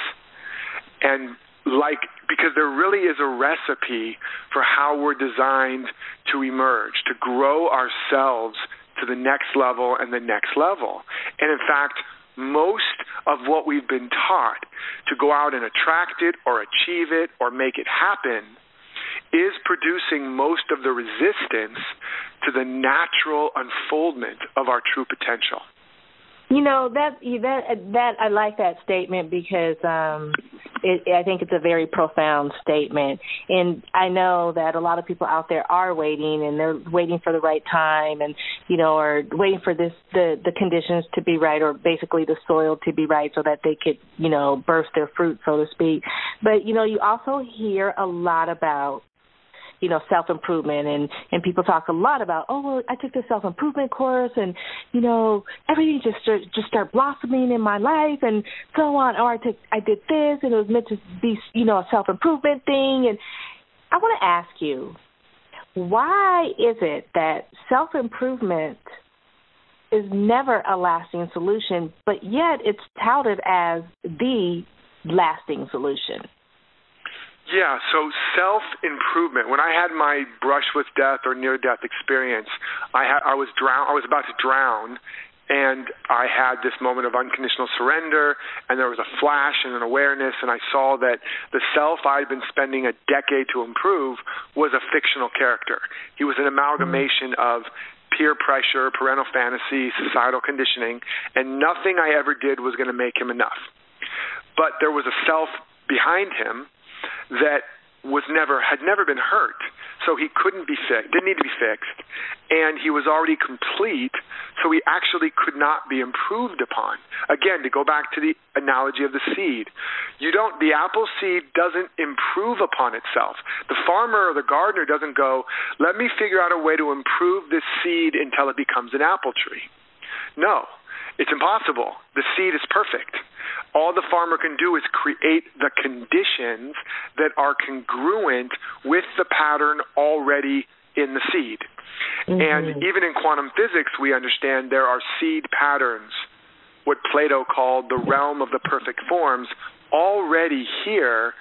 and like because there really is a recipe for how we're designed to emerge, to grow ourselves to the next level and the next level. And in fact, most of what we've been taught to go out and attract it or achieve it or make it happen is producing most of the resistance to the natural unfoldment of our true potential. You know that that that I like that statement because um it, I think it's a very profound statement, and I know that a lot of people out there are waiting, and they're waiting for the right time, and you know, are waiting for this the the conditions to be right, or basically the soil to be right, so that they could you know burst their fruit, so to speak. But you know, you also hear a lot about you know self improvement and and people talk a lot about oh well I took this self improvement course and you know everything just start, just start blossoming in my life and so on. Or I took I did this and it was meant to be you know a self improvement thing. And I want to ask you why is it that self improvement is never a lasting solution but yet it's touted as the lasting solution yeah, so self improvement. When I had my brush with death or near death experience, I had I was drown I was about to drown and I had this moment of unconditional surrender and there was a flash and an awareness and I saw that the self I'd been spending a decade to improve was a fictional character. He was an amalgamation mm-hmm. of peer pressure, parental fantasy, societal conditioning, and nothing I ever did was going to make him enough. But there was a self behind him that was never had never been hurt. So he couldn't be fixed didn't need to be fixed. And he was already complete so he actually could not be improved upon. Again to go back to the analogy of the seed. You don't the apple seed doesn't improve upon itself. The farmer or the gardener doesn't go let me figure out a way to improve this seed until it becomes an apple tree. No it's impossible the seed is perfect all the farmer can do is create the conditions that are congruent with the pattern already in the seed. Mm-hmm. And even in quantum physics, we understand there are seed patterns, what Plato called the realm of the perfect forms, already here,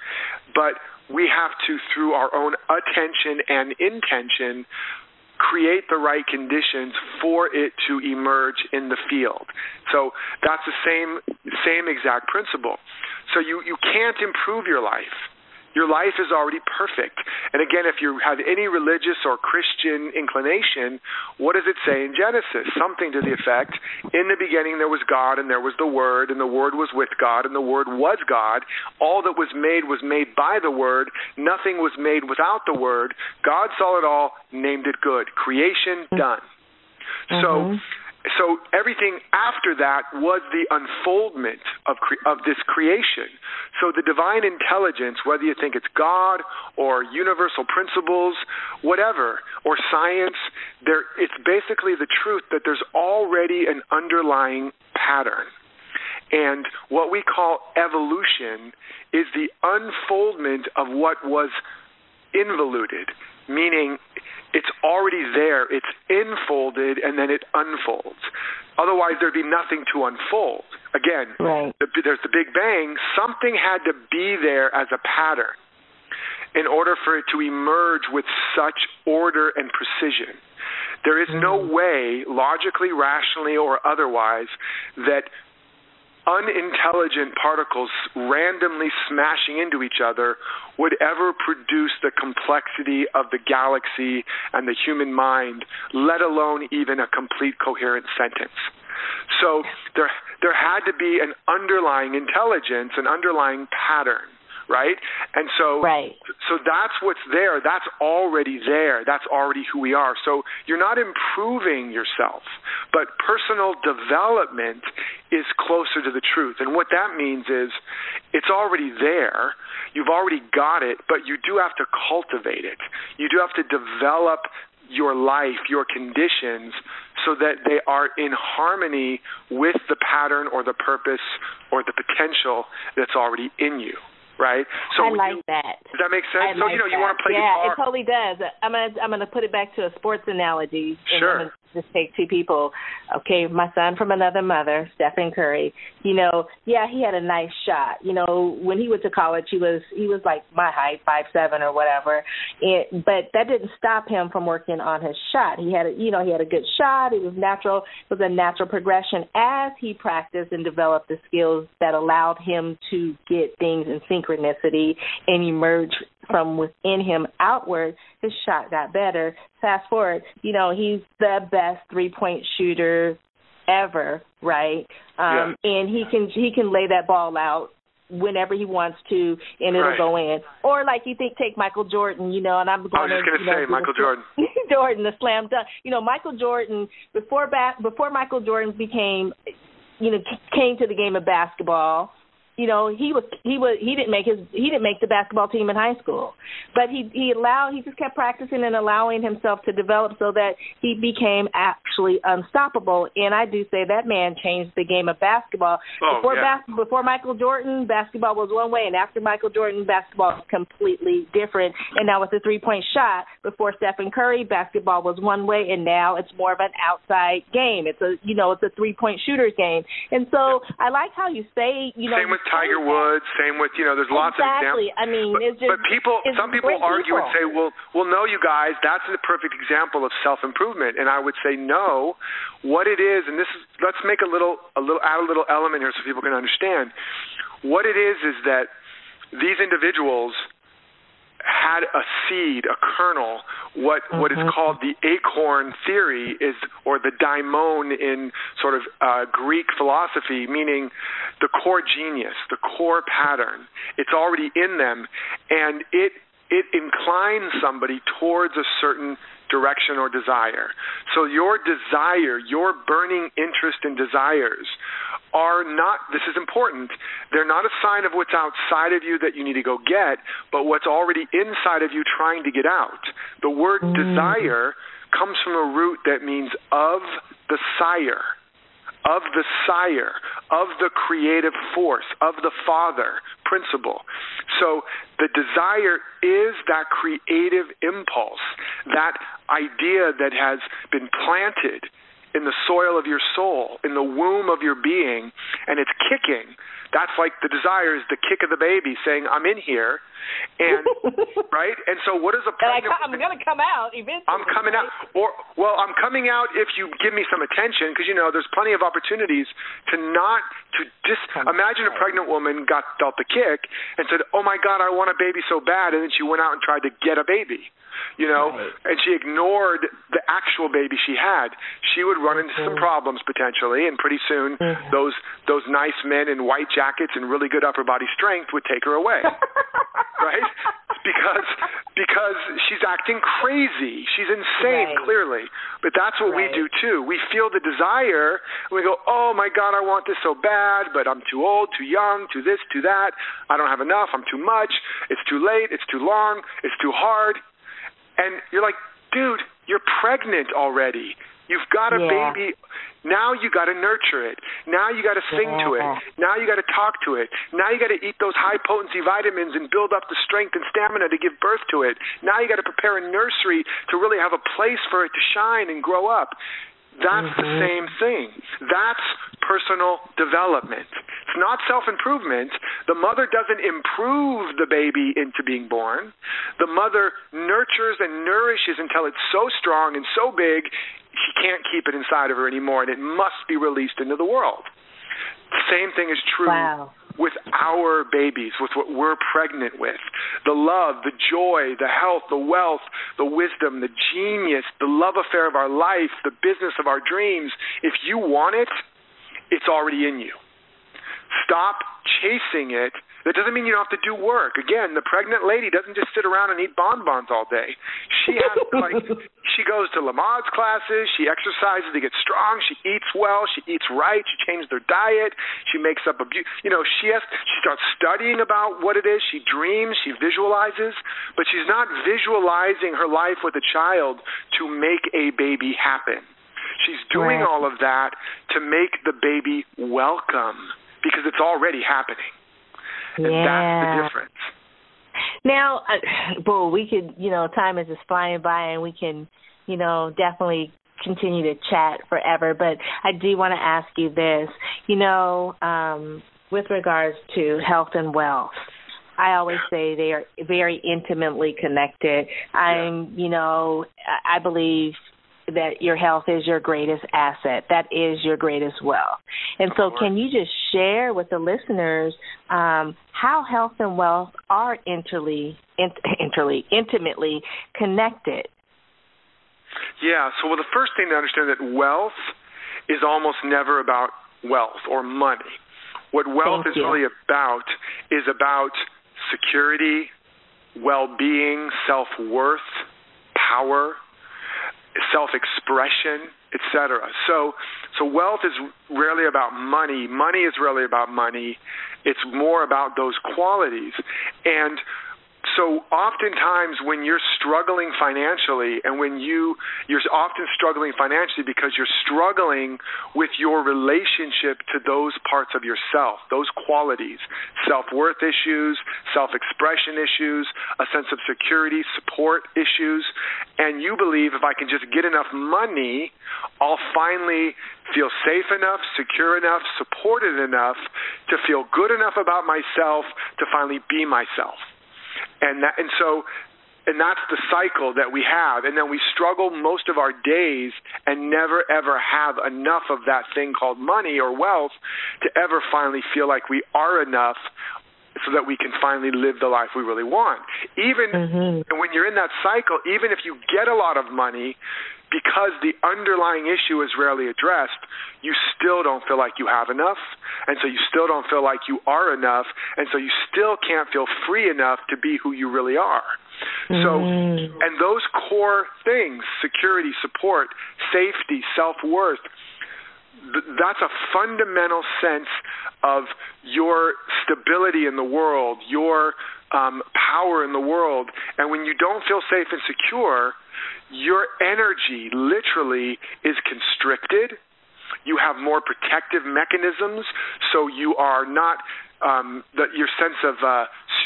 but we have to, through our own attention and intention, create the right conditions for it to emerge in the field. So that's the same same exact principle. So you you can't improve your life. Your life is already perfect. And again, if you have any religious or Christian inclination, what does it say in Genesis? Something to the effect, in the beginning there was God and there was the Word, and the Word was with God, and the Word was God. All that was made was made by the Word. Nothing was made without the Word. God saw it all, named it good. Creation done. Mm-hmm. So so everything after that was the unfoldment of cre- of this creation. So the divine intelligence, whether you think it's God or universal principles, whatever, or science, there it's basically the truth that there's already an underlying pattern. And what we call evolution is the unfoldment of what was involuted, meaning it's already there. It's infolded and then it unfolds. Otherwise, there'd be nothing to unfold. Again, right. the, there's the Big Bang. Something had to be there as a pattern in order for it to emerge with such order and precision. There is no mm. way, logically, rationally, or otherwise, that unintelligent particles randomly smashing into each other would ever produce the complexity of the galaxy and the human mind, let alone even a complete coherent sentence. So there there had to be an underlying intelligence, an underlying pattern right? And so right. so that's what's there. That's already there. That's already who we are. So you're not improving yourself, but personal development is closer to the truth. And what that means is it's already there. You've already got it, but you do have to cultivate it. You do have to develop your life, your conditions, so that they are in harmony with the pattern or the purpose or the potential that's already in you right? So I like you, that. Does that make sense? I so like you know, that. you want to play yeah, guitar. it totally does. I'm gonna I'm gonna put it back to a sports analogy. Sure. Just take two people. Okay, my son from another mother, Stephen Curry. You know, yeah, he had a nice shot. You know, when he went to college, he was he was like my height, five seven or whatever. It, but that didn't stop him from working on his shot. He had a, you know, he had a good shot. It was natural. It was a natural progression as he practiced and developed the skills that allowed him to get things in synchronicity and emerge from within him outward, his shot got better. Fast forward, you know, he's the best three point shooter ever, right? Um yeah. and he can he can lay that ball out whenever he wants to and it'll right. go in. Or like you think take Michael Jordan, you know, and I'm going I was just to say know, Michael Jordan. <laughs> Jordan, the slam dunk. You know, Michael Jordan before back before Michael Jordan became you know came to the game of basketball you know he was he was he didn't make his he didn't make the basketball team in high school. But he he allowed he just kept practicing and allowing himself to develop so that he became actually unstoppable. And i do say that man changed the game of basketball. Oh, before yeah. bas- before michael jordan basketball was one way. And after michael jordan basketball was completely different. And now with the three point shot. Before stephen curry basketball was one way. And now it's more of an outside game. It's a you know it's a three point shooter's game. And so i like how you say you know Same with Tiger Woods. Same with you know. There's lots exactly. of examples. I mean, but, it's just but people, some people argue people. and say, well, well, no, you guys, that's the perfect example of self improvement. And I would say no. What it is, and this is, let's make a little, a little, add a little element here so people can understand. What it is is that these individuals had a seed, a kernel, what mm-hmm. what is Mm-hmm. called the acorn theory is or the daimon in sort of uh, Greek philosophy, meaning the core genius, the core pattern. It's already in them and it it inclines somebody towards a certain direction or desire. So your desire, your burning interest and desires are not, this is important, they're not a sign of what's outside of you that you need to go get, but what's already inside of you trying to get out. The word Mm. desire comes from a root that means of the sire of the sire, of the creative force, of the father principle. So the desire is that creative impulse, that idea that has been planted in the soil of your soul, in the womb of your being, and it's kicking. That's like the desire is the kick of the baby saying, I'm in here. And <laughs> right? And so what is a And I, pregnant I'm going to come out eventually. I'm coming out, or well, I'm coming out if you give me some attention, because you know there's plenty of opportunities to not to just imagine a pregnant woman got dealt the kick and said, "Oh my God, I want a baby so bad," and then she went out and tried to get a baby, you know, Right. and she ignored the actual baby she had. She would run into some Mhm. problems potentially, and pretty soon Mhm. those those nice men in white jackets and really good upper body strength would take her away <laughs> right? Because because she's acting crazy. She's insane, Right. clearly. But that's what Right. we do too. We feel the desire and we go, Oh my god, I want this so bad, but I'm too old, too young, too this, too that, I don't have enough, I'm too much, it's too late, it's too long, it's too hard. And you're like, dude, you're pregnant already. You've got a Yeah. baby. Now you got to nurture it. Now you got to sing to it. Now you got to talk to it. Now you got to eat those high potency vitamins and build up the strength and stamina to give birth to it. Now you got to prepare a nursery to really have a place for it to shine and grow up. That's the Mhm. same thing. That's personal development. It's not self improvement. The mother doesn't improve the baby into being born. The mother nurtures and nourishes until it's so strong and so big she can't keep it inside of her anymore and it must be released into the world. The same thing is true Wow. with our babies, with what we're pregnant with. The love, the joy, the health, the wealth, the wisdom, the genius, the love affair of our life, the business of our dreams. If you want it, it's already in you. Stop chasing it. That doesn't mean you don't have to do work. Again, the pregnant lady doesn't just sit around and eat bonbons all day. She has to like <laughs> she goes to Lamaze classes, she exercises to get strong, she eats well, she eats right, she changes her diet, she makes up a you know, she has she starts studying about what it is, she dreams, she visualizes, but she's not visualizing her life with a child to make a baby happen. She's doing Right. all of that to make the baby welcome because it's already happening. And that's Yeah. the difference. Now, uh, well, we could, you know, time is just flying by, and we can, you know, definitely continue to chat forever, but I do want to ask you this. You know, um, with regards to health and wealth, I always say they are very intimately connected. I'm, you know, I believe that your health is your greatest asset. That is your greatest wealth. And so, can you just share with the listeners um, how health and wealth are interly, <laughs> interly, intimately connected? Yeah. So, well, the first thing to understand that wealth is almost never about wealth or money. What wealth Thank is you. really about is about security, well-being, self-worth, power, self-expression, etc. So, so wealth is rarely about money. Money is really about money. It's more about those qualities. And so oftentimes when you're struggling financially and when you you're often struggling financially because you're struggling with your relationship to those parts of yourself those qualities self-worth issues self-expression issues a sense of security support issues. And you believe if I can just get enough money I'll finally feel safe enough, secure enough, supported enough to feel good enough about myself to finally be myself and that and so and that's the cycle that we have and then we struggle most of our days and never ever have enough of that thing called money or wealth to ever finally feel like we are enough so that we can finally live the life we really want even mm-hmm. and when you're in that cycle even if you get a lot of money because the underlying issue is rarely addressed, you still don't feel like you have enough, and so you still don't feel like you are enough, and so you still can't feel free enough to be who you really are. So, mm. and those core things security, support, safety, self worth that's a fundamental sense of your stability in the world, your um, power in the world. And when you don't feel safe and secure, your energy literally is constricted. You have more protective mechanisms, so you are not um, your sense of uh,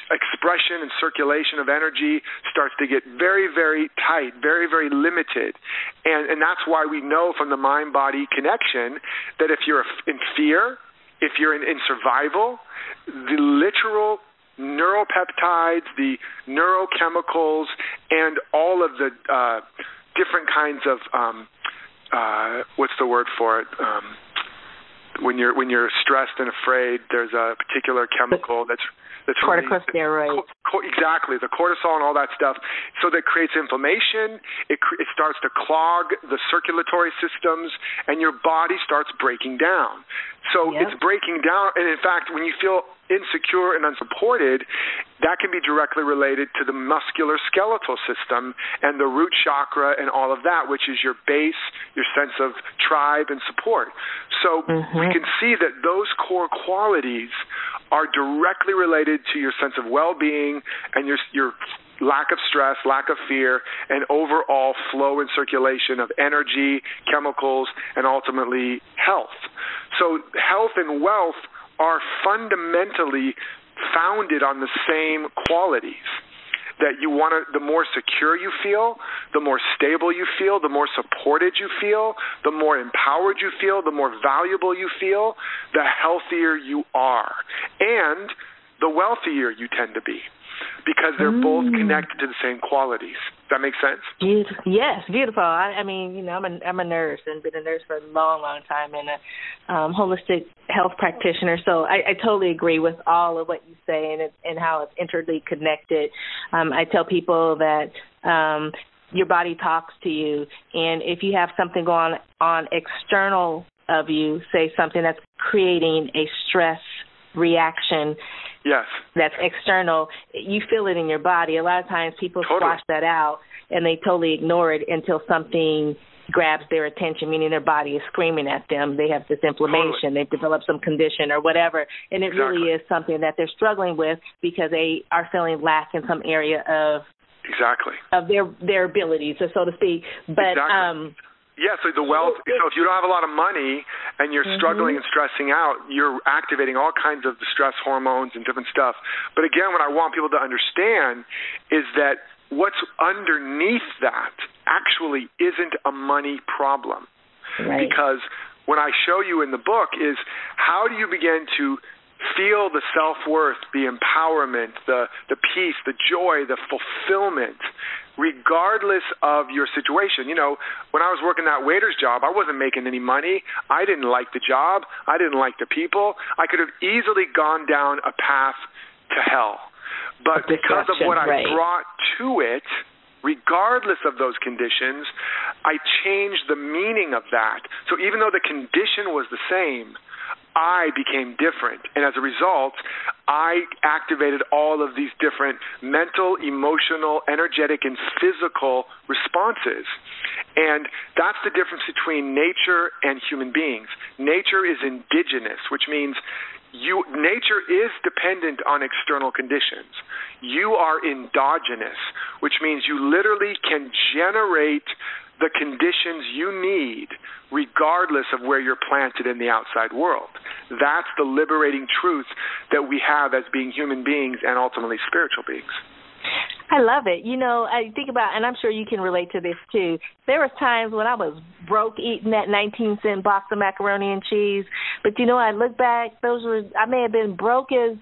expression and circulation of energy starts to get very, very tight, very, very limited, and and that's why we know from the mind-body connection that if you're in fear, if you're in, in survival, the literal neuropeptides, the neurochemicals, and all of the uh, different kinds of um, uh, what's the word for it? Um, when you're when you're stressed and afraid, there's a particular chemical that's that's corticosteroid. Co- exactly, the cortisol and all that stuff. So that creates inflammation. It cr- it starts to clog the circulatory systems, and your body starts breaking down. So yep. it's breaking down, and in fact, when you feel insecure and unsupported, that can be directly related to the muscular skeletal system and the root chakra and all of that, which is your base, your sense of tribe and support. So mm-hmm. we can see that those core qualities are directly related to your sense of well-being and your your lack of stress, lack of fear, and overall flow and circulation of energy, chemicals, and ultimately health. So health and wealth are fundamentally founded on the same qualities that you want to the more secure you feel the more stable you feel the more supported you feel the more empowered you feel the more valuable you feel the healthier you are and the wealthier you tend to be because they're mm. both connected to the same qualities. Does that make sense? Beautiful. Yes, beautiful. I, I mean, you know, I'm a I'm a nurse and been a nurse for a long, long time and a um, holistic health practitioner. So I, I totally agree with all of what you say and it, and how it's interly connected. Um, I tell people that um, your body talks to you, and if you have something going on external of you, say something that's creating a stress reaction yes that's external you feel it in your body a lot of times people totally. squash that out and they totally ignore it until something grabs their attention meaning their body is screaming at them they have this inflammation totally. they've developed some condition or whatever and it exactly. really is something that they're struggling with because they are feeling lack in some area of exactly of their their abilities so to speak but exactly. um yeah, so the wealth. So if you don't have a lot of money and you're mm-hmm. struggling and stressing out, you're activating all kinds of stress hormones and different stuff. But again, what I want people to understand is that what's underneath that actually isn't a money problem. Right. Because what I show you in the book is how do you begin to feel the self-worth, the empowerment, the the peace, the joy, the fulfillment regardless of your situation. You know, when I was working that waiter's job, I wasn't making any money. I didn't like the job. I didn't like the people. I could have easily gone down a path to hell. But because of what right. I brought to it, regardless of those conditions, I changed the meaning of that. So even though the condition was the same, I became different. And as a result, I activated all of these different mental, emotional, energetic, and physical responses. And that's the difference between nature and human beings. Nature is indigenous, which means you nature is dependent on external conditions. You are endogenous, which means you literally can generate the conditions you need regardless of where you're planted in the outside world. That's the liberating truth that we have as being human beings and ultimately spiritual beings. I love it. You know, I think about, and I'm sure you can relate to this too. There was times when I was broke eating that 19 cent box of macaroni and cheese, but you know, I look back, those were I may have been broke as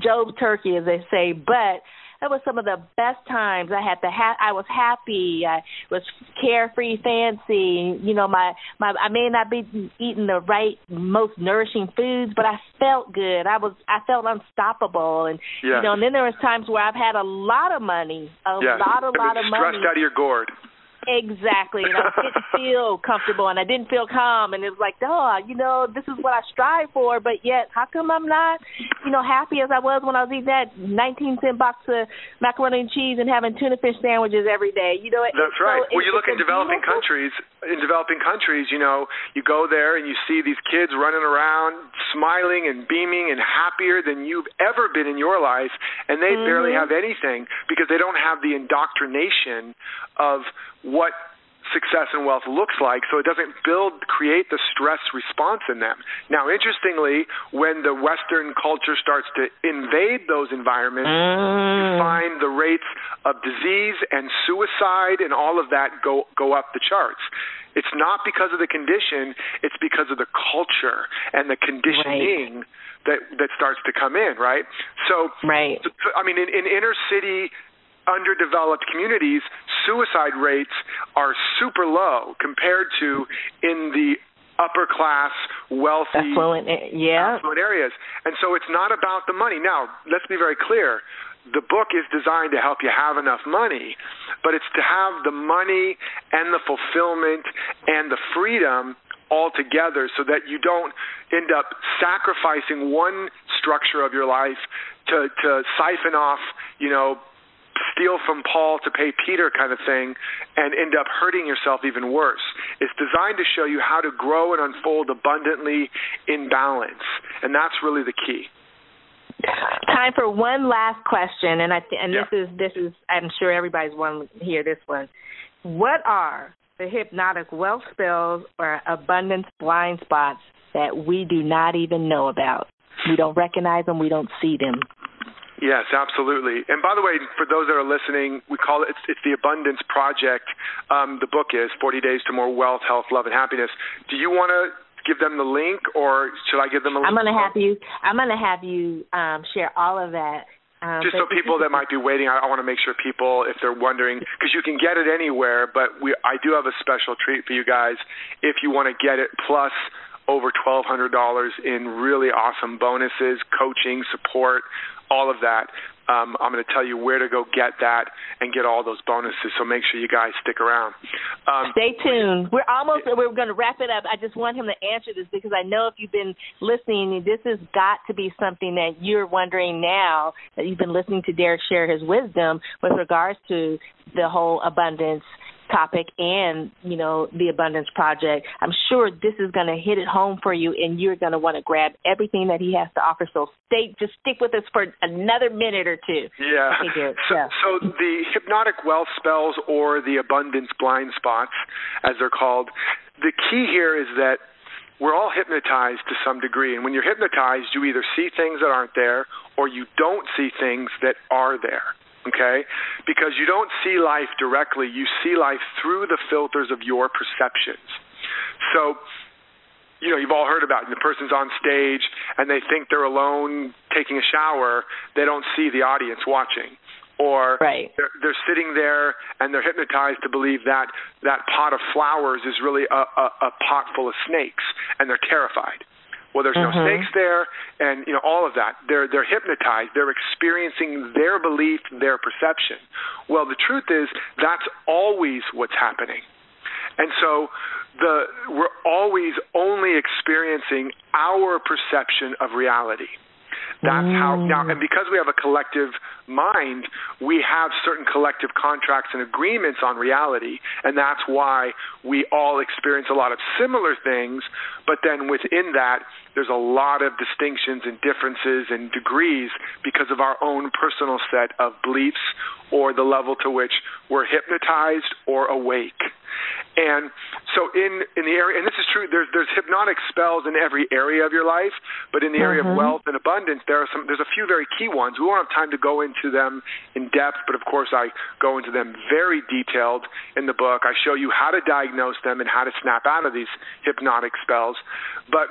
Job's turkey, as they say, but that was some of the best times. I had the ha- I was happy. I was carefree fancy. You know my my I may not be eating the right most nourishing foods but I felt good. I was I felt unstoppable. And yes. you know and then there was times where I've had a lot of money a yes. lot a lot of money. stressed out of your gourd Exactly. And I <laughs> didn't feel comfortable and I didn't feel calm and it was like, oh, you know, this is what I strive for, but yet how come I'm not, you know, happy as I was when I was eating that 19 cent box of macaroni and cheese and having tuna fish sandwiches every day. You know, That's right. So well, you look in developing beautiful... countries, in developing countries, you know, you go there and you see these kids running around smiling and beaming and happier than you've ever been in your life and they mm-hmm. barely have anything because they don't have the indoctrination of what success and wealth looks like so it doesn't build create the stress response in them now interestingly when the western culture starts to invade those environments mm. you find the rates of disease and suicide and all of that go go up the charts it's not because of the condition it's because of the culture and the conditioning right. that that starts to come in right so right i mean in, in inner city underdeveloped communities, suicide rates are super low compared to in the upper class, wealthy, affluent, yeah. affluent areas. And so it's not about the money. Now, let's be very clear. The book is designed to help you have enough money, but it's to have the money and the fulfillment and the freedom all together so that you don't end up sacrificing one structure of your life to to siphon off, you know, steal from Paul to pay Peter kind of thing and end up hurting yourself even worse. It's designed to show you how to grow and unfold abundantly in balance, and that's really the key. Time for one last question, and I th- and yeah. this is this is I'm sure everybody's want to hear this one. What are the hypnotic wealth spells or abundance blind spots that we do not even know about? We don't recognize them. We don't see them. Yes, absolutely. And by the way, for those that are listening, we call it it's, it's the Abundance Project. Um, the book is 40 Days to More Wealth, Health, Love, and Happiness. Do you want to give them the link, or should I give them a link? I'm going to have you. I'm going to have you um, share all of that. Um, Just so people that might be waiting, I, I want to make sure people, if they're wondering, because you can get it anywhere, but we I do have a special treat for you guys if you want to get it plus over $1,200 in really awesome bonuses, coaching, support, all of that. Um, I'm going to tell you where to go get that and get all those bonuses. So make sure you guys stick around. Um, Stay tuned. We're almost we're going to wrap it up. I just want him to answer this because I know if you've been listening, this has got to be something that you're wondering now that you've been listening to Derek share his wisdom with regards to the whole abundance topic and you know the abundance project i'm sure this is going to hit it home for you and you're going to want to grab everything that he has to offer. So stay just stick with us for another minute or two. Yeah, okay, so, yeah. so the hypnotic wealth spells or the abundance blind spots as they're called the key here is that we're all hypnotized to some degree and when you're hypnotized you either see things that aren't there or you don't see things that are there okay? Because you don't see life directly, you see life through the filters of your perceptions. So, you know, you've all heard about it. the person's on stage and they think they're alone taking a shower, they don't see the audience watching. Or right. they're, they're sitting there and they're hypnotized to believe that that pot of flowers is really a, a, a pot full of snakes, and they're terrified well there's mm-hmm. no stakes there and you know all of that. They're they're hypnotized. They're experiencing their belief their perception. Well the truth is that's always what's happening. And so the we're always only experiencing our perception of reality that's mm. how now, and because we have a collective mind, we have certain collective contracts and agreements on reality, and that's why we all experience a lot of similar things. But then within that, there's a lot of distinctions and differences and degrees because of our own personal set of beliefs or the level to which we're hypnotized or awake. And so in in the area, and this is true. There's there's hypnotic spells in every area of your life, but in the area mm-hmm. of wealth and abundance, there are some. There's a few very key ones. We won't have time to go into them in depth, but of course I go into them very detailed in the book. I show you how to diagnose them and how to snap out of these hypnotic spells. But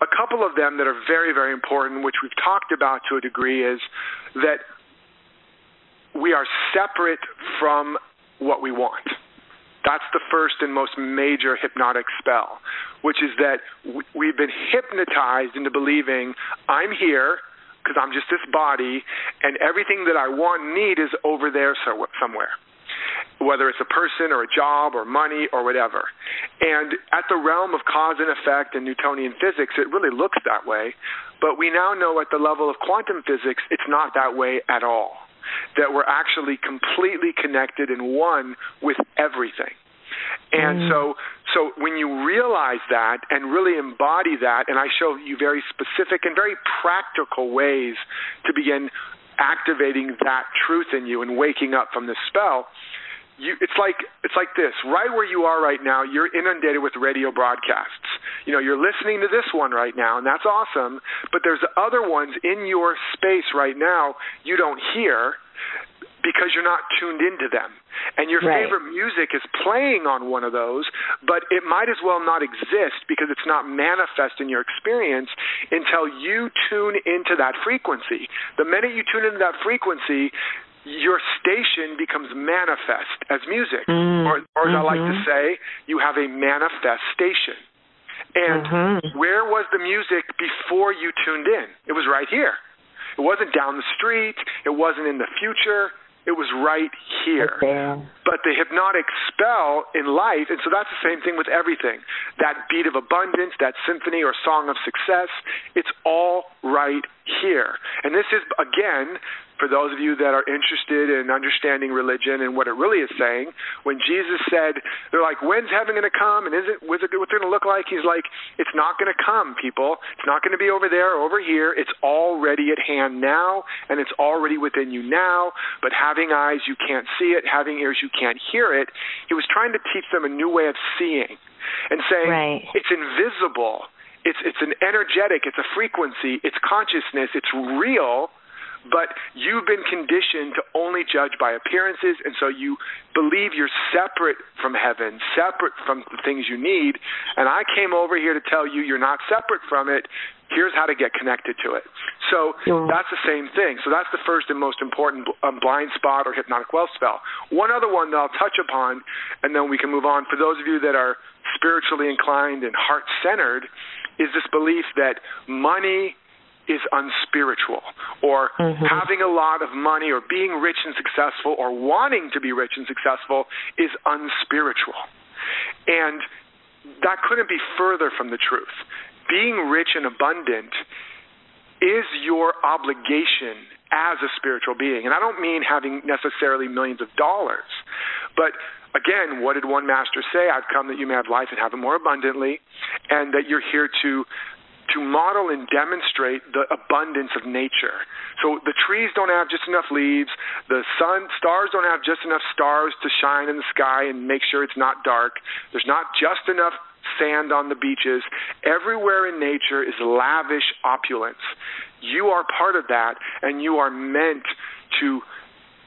a couple of them that are very very important, which we've talked about to a degree, is that we are separate from what we want. That's the first and most major hypnotic spell, which is that we've been hypnotized into believing I'm here because I'm just this body, and everything that I want and need is over there so, somewhere, whether it's a person or a job or money or whatever. And at the realm of cause and effect and Newtonian physics, it really looks that way. But we now know at the level of quantum physics, it's not that way at all that we're actually completely connected and one with everything. And mm. so so when you realize that and really embody that and I show you very specific and very practical ways to begin activating that truth in you and waking up from the spell, you, it's like it's like this. Right where you are right now you're inundated with radio broadcasts. You know you're listening to this one right now and that's awesome but there's other ones in your space right now you don't hear because you're not tuned into them. And your right. favorite music is playing on one of those but it might as well not exist because it's not manifest in your experience until you tune into that frequency. The minute you tune into that frequency your station becomes manifest as music, mm, or, or as mm-hmm. I like to mm-hmm. say, you have a manifestation. And mm-hmm. where was the music before you tuned in? It was right here. It wasn't down the street. It wasn't in the future. It was right here. But the hypnotic spell in life, and so that's the same thing with everything. That beat of abundance, that symphony or song of success, it's all right here. And this is, again, for those of you that are interested in understanding religion and what it really is saying, when Jesus said, they're like, when's heaven going to come? And is it, what's it, what's it going to look like? He's like, it's not going to come, people. It's not going to be over there or over here. It's already at hand now, and it's already within you now. But having eyes, you can't see it. Having ears, you can't hear it. He was trying to teach them a new way of seeing and saying, right. it's invisible. It's it's an energetic, it's a frequency, it's consciousness, it's real, but you've been conditioned to only judge by appearances, and so you believe you're separate from heaven, separate from the things you need. And I came over here to tell you you're not separate from it. Here's how to get connected to it. So that's the same thing. So that's the first and most important um, blind spot or hypnotic wealth spell. One other one that I'll touch upon, and then we can move on. For those of you that are spiritually inclined and heart centered, is this belief that money is unspiritual or mm-hmm. having a lot of money or being rich and successful or wanting to be rich and successful is unspiritual. And that couldn't be further from the truth. Being rich and abundant is your obligation as a spiritual being. And I don't mean having necessarily millions of dollars, but again, what did one master say? I've come that you may have life and have it more abundantly, and that you're here to to model and demonstrate the abundance of nature. So the trees don't have just enough leaves, the sun stars don't have just enough stars to shine in the sky and make sure it's not dark. There's not just enough sand on the beaches. Everywhere in nature is lavish opulence. You are part of that and you are meant to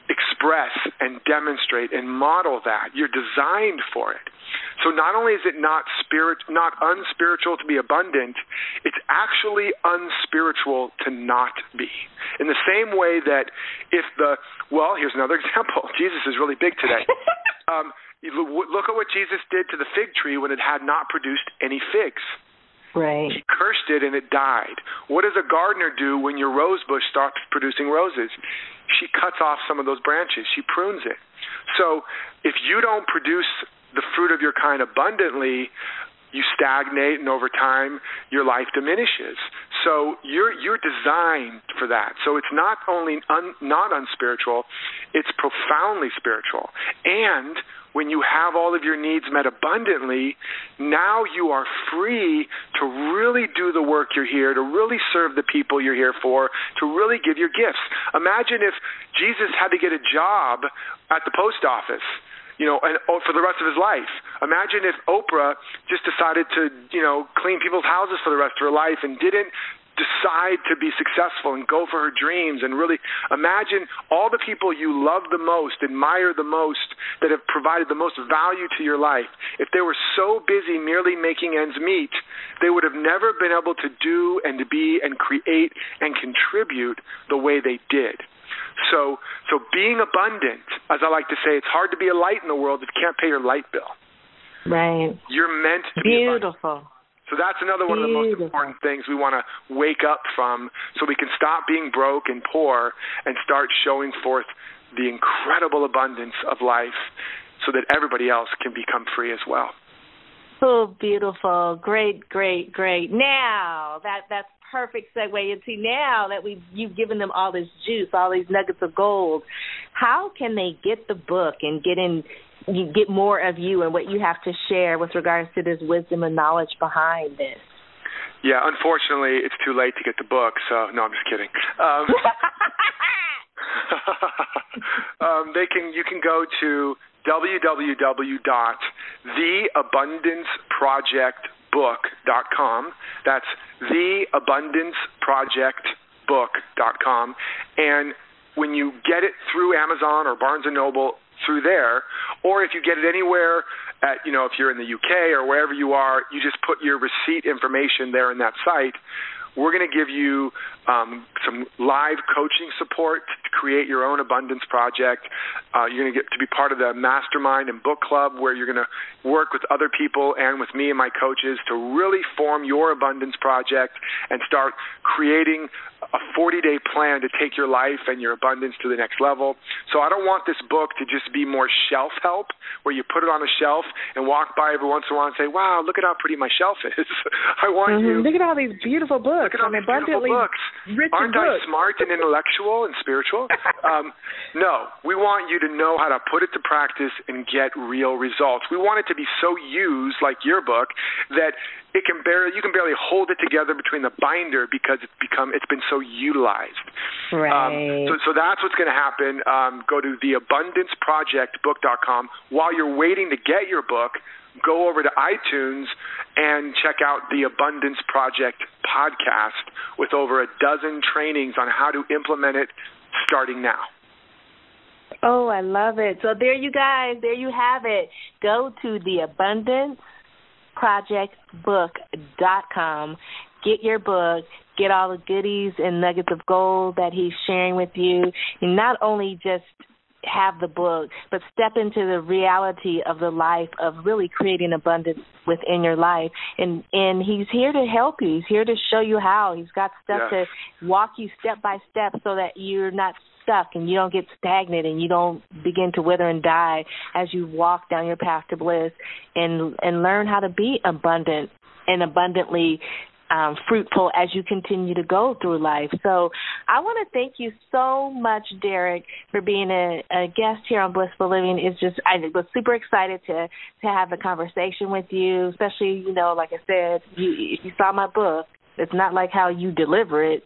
express and demonstrate and model that. You're designed for it. So not only is it not spirit not unspiritual to be abundant, it's actually unspiritual to not be. In the same way that if the well, here's another <laughs> example. Jesus is really big today. <laughs> um, look at what Jesus did to the fig tree when it had not produced any figs. Right. He cursed it and it died. What does a gardener do when your rose bush starts producing roses? She cuts off some of those branches. She prunes it. So if you don't produce the fruit of your kind abundantly, you stagnate and over time your life diminishes. So you're you're designed for that. So it's not only un, not unspiritual, it's profoundly spiritual. And when you have all of your needs met abundantly, now you are free to really do the work you're here, to really serve the people you're here for, to really give your gifts. Imagine if Jesus had to get a job at the post office you know, and oh, for the rest of his life. Imagine if Oprah just decided to, you know, clean people's houses for the rest of her life and didn't decide to be successful and go for her dreams and really imagine all the people you love the most, admire the most, that have provided the most value to your life. If they were so busy merely making ends meet, they would have never been able to do and to be and create and contribute the way they did. So, so being abundant, as I like to say, it's hard to be a light in the world if you can't pay your light bill. Right. You're meant to Beautiful. be Beautiful. So that's another one Beautiful. of the most important things we want to wake up from so we can stop being broke and poor and start showing forth the incredible abundance of life so that everybody else can become free as well. Oh, beautiful. Great, great, great. Now, that that's perfect segue into now that we you've given them all this juice, all these nuggets of gold. How can they get the book and get in get more of you and what you have to share with regards to this wisdom and knowledge behind this? Yeah, unfortunately, it's too late to get the book. So no, I'm just kidding. Um, <laughs> um, they can you can go to www.theabundanceprojectbook.com. That's theabundanceprojectbook.com. And when you get it through Amazon or Barnes and Noble through there, or if you get it anywhere at, you know, if you're in the UK or wherever you are, you just put your receipt information there in that site. We're going to give you um, some live coaching support to create your own abundance project. Uh, you're going to get to be part of the mastermind and book club where you're going to work with other people and with me and my coaches to really form your abundance project and start creating a 40 day plan to take your life and your abundance to the next level. So I don't want this book to just be more shelf help where you put it on a shelf and walk by every once in a while and say, wow, look at how pretty my shelf <laughs> is. I want mm-hmm. you. Look at all these beautiful books. Look at all these beautiful books. Aren't books. I smart and intellectual and spiritual? um, <laughs> no, we want you to know how to put it to practice and get real results. We want it to be so used, like your book, that it can barely you can barely hold it together between the binder because it's become it's been so utilized. Right. Um, so so that's what's going to happen. Um, go to theabundanceprojectbook.com. While you're waiting to get your book, go over to iTunes and check out the Abundance Project podcast with over a dozen trainings on how to implement it starting now. Oh, I love it. So there you guys, there you have it. Go to the Abundance projectbook.com. Get your book, get all the goodies and nuggets of gold that he's sharing with you. And not only just have the book, but step into the reality of the life of really creating abundance within your life. And and he's here to help you. He's here to show you how. He's got stuff yes. to walk you step by step so that you're not stuck and you don't get stagnant and you don't begin to wither and die as you walk down your path to bliss and and learn how to be abundant and abundantly um, fruitful as you continue to go through life. So I want to thank you so much, Derek, for being a, a guest here on Blissful Living. It's just I was super excited to to have a conversation with you, especially you know, like I said, you, if you saw my book, it's not like how you deliver it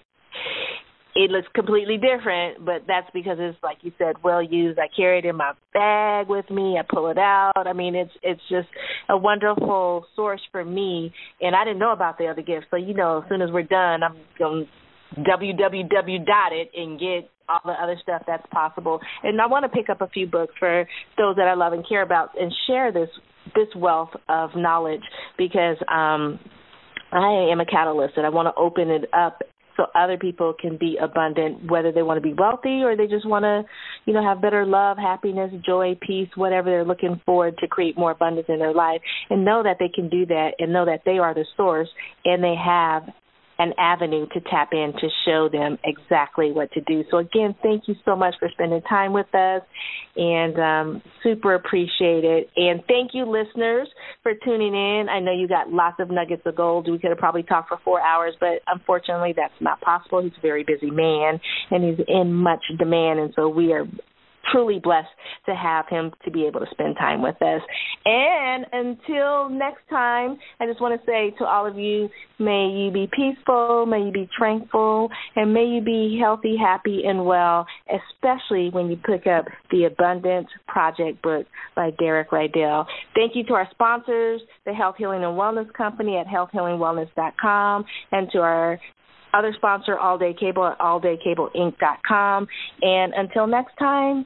it looks completely different, but that's because it's like you said, well used. I carry it in my bag with me. I pull it out. I mean, it's it's just a wonderful source for me. And I didn't know about the other gifts, so you know, as soon as we're done, I'm going www dot it and get all the other stuff that's possible. And I want to pick up a few books for those that I love and care about and share this this wealth of knowledge because um I am a catalyst and I want to open it up so other people can be abundant, whether they want to be wealthy or they just want to, you know, have better love, happiness, joy, peace, whatever they're looking for to create more abundance in their life, and know that they can do that and know that they are the source and they have an avenue to tap in to show them exactly what to do. So again, thank you so much for spending time with us and um, super appreciate it. And thank you listeners for tuning in. I know you got lots of nuggets of gold. We could have probably talked for four hours, but unfortunately that's not possible. He's a very busy man and he's in much demand and so we are truly blessed to have him to be able to spend time with us. And until next time, I just want to say to all of you, may you be peaceful, may you be tranquil, and may you be healthy, happy, and well, especially when you pick up the Abundance Project book by Derek Rydall. Thank you to our sponsors, the Health Healing and Wellness Company at healthhealingwellness.com, and to our other sponsor, All Day Cable at alldaycableinc.com. And until next time,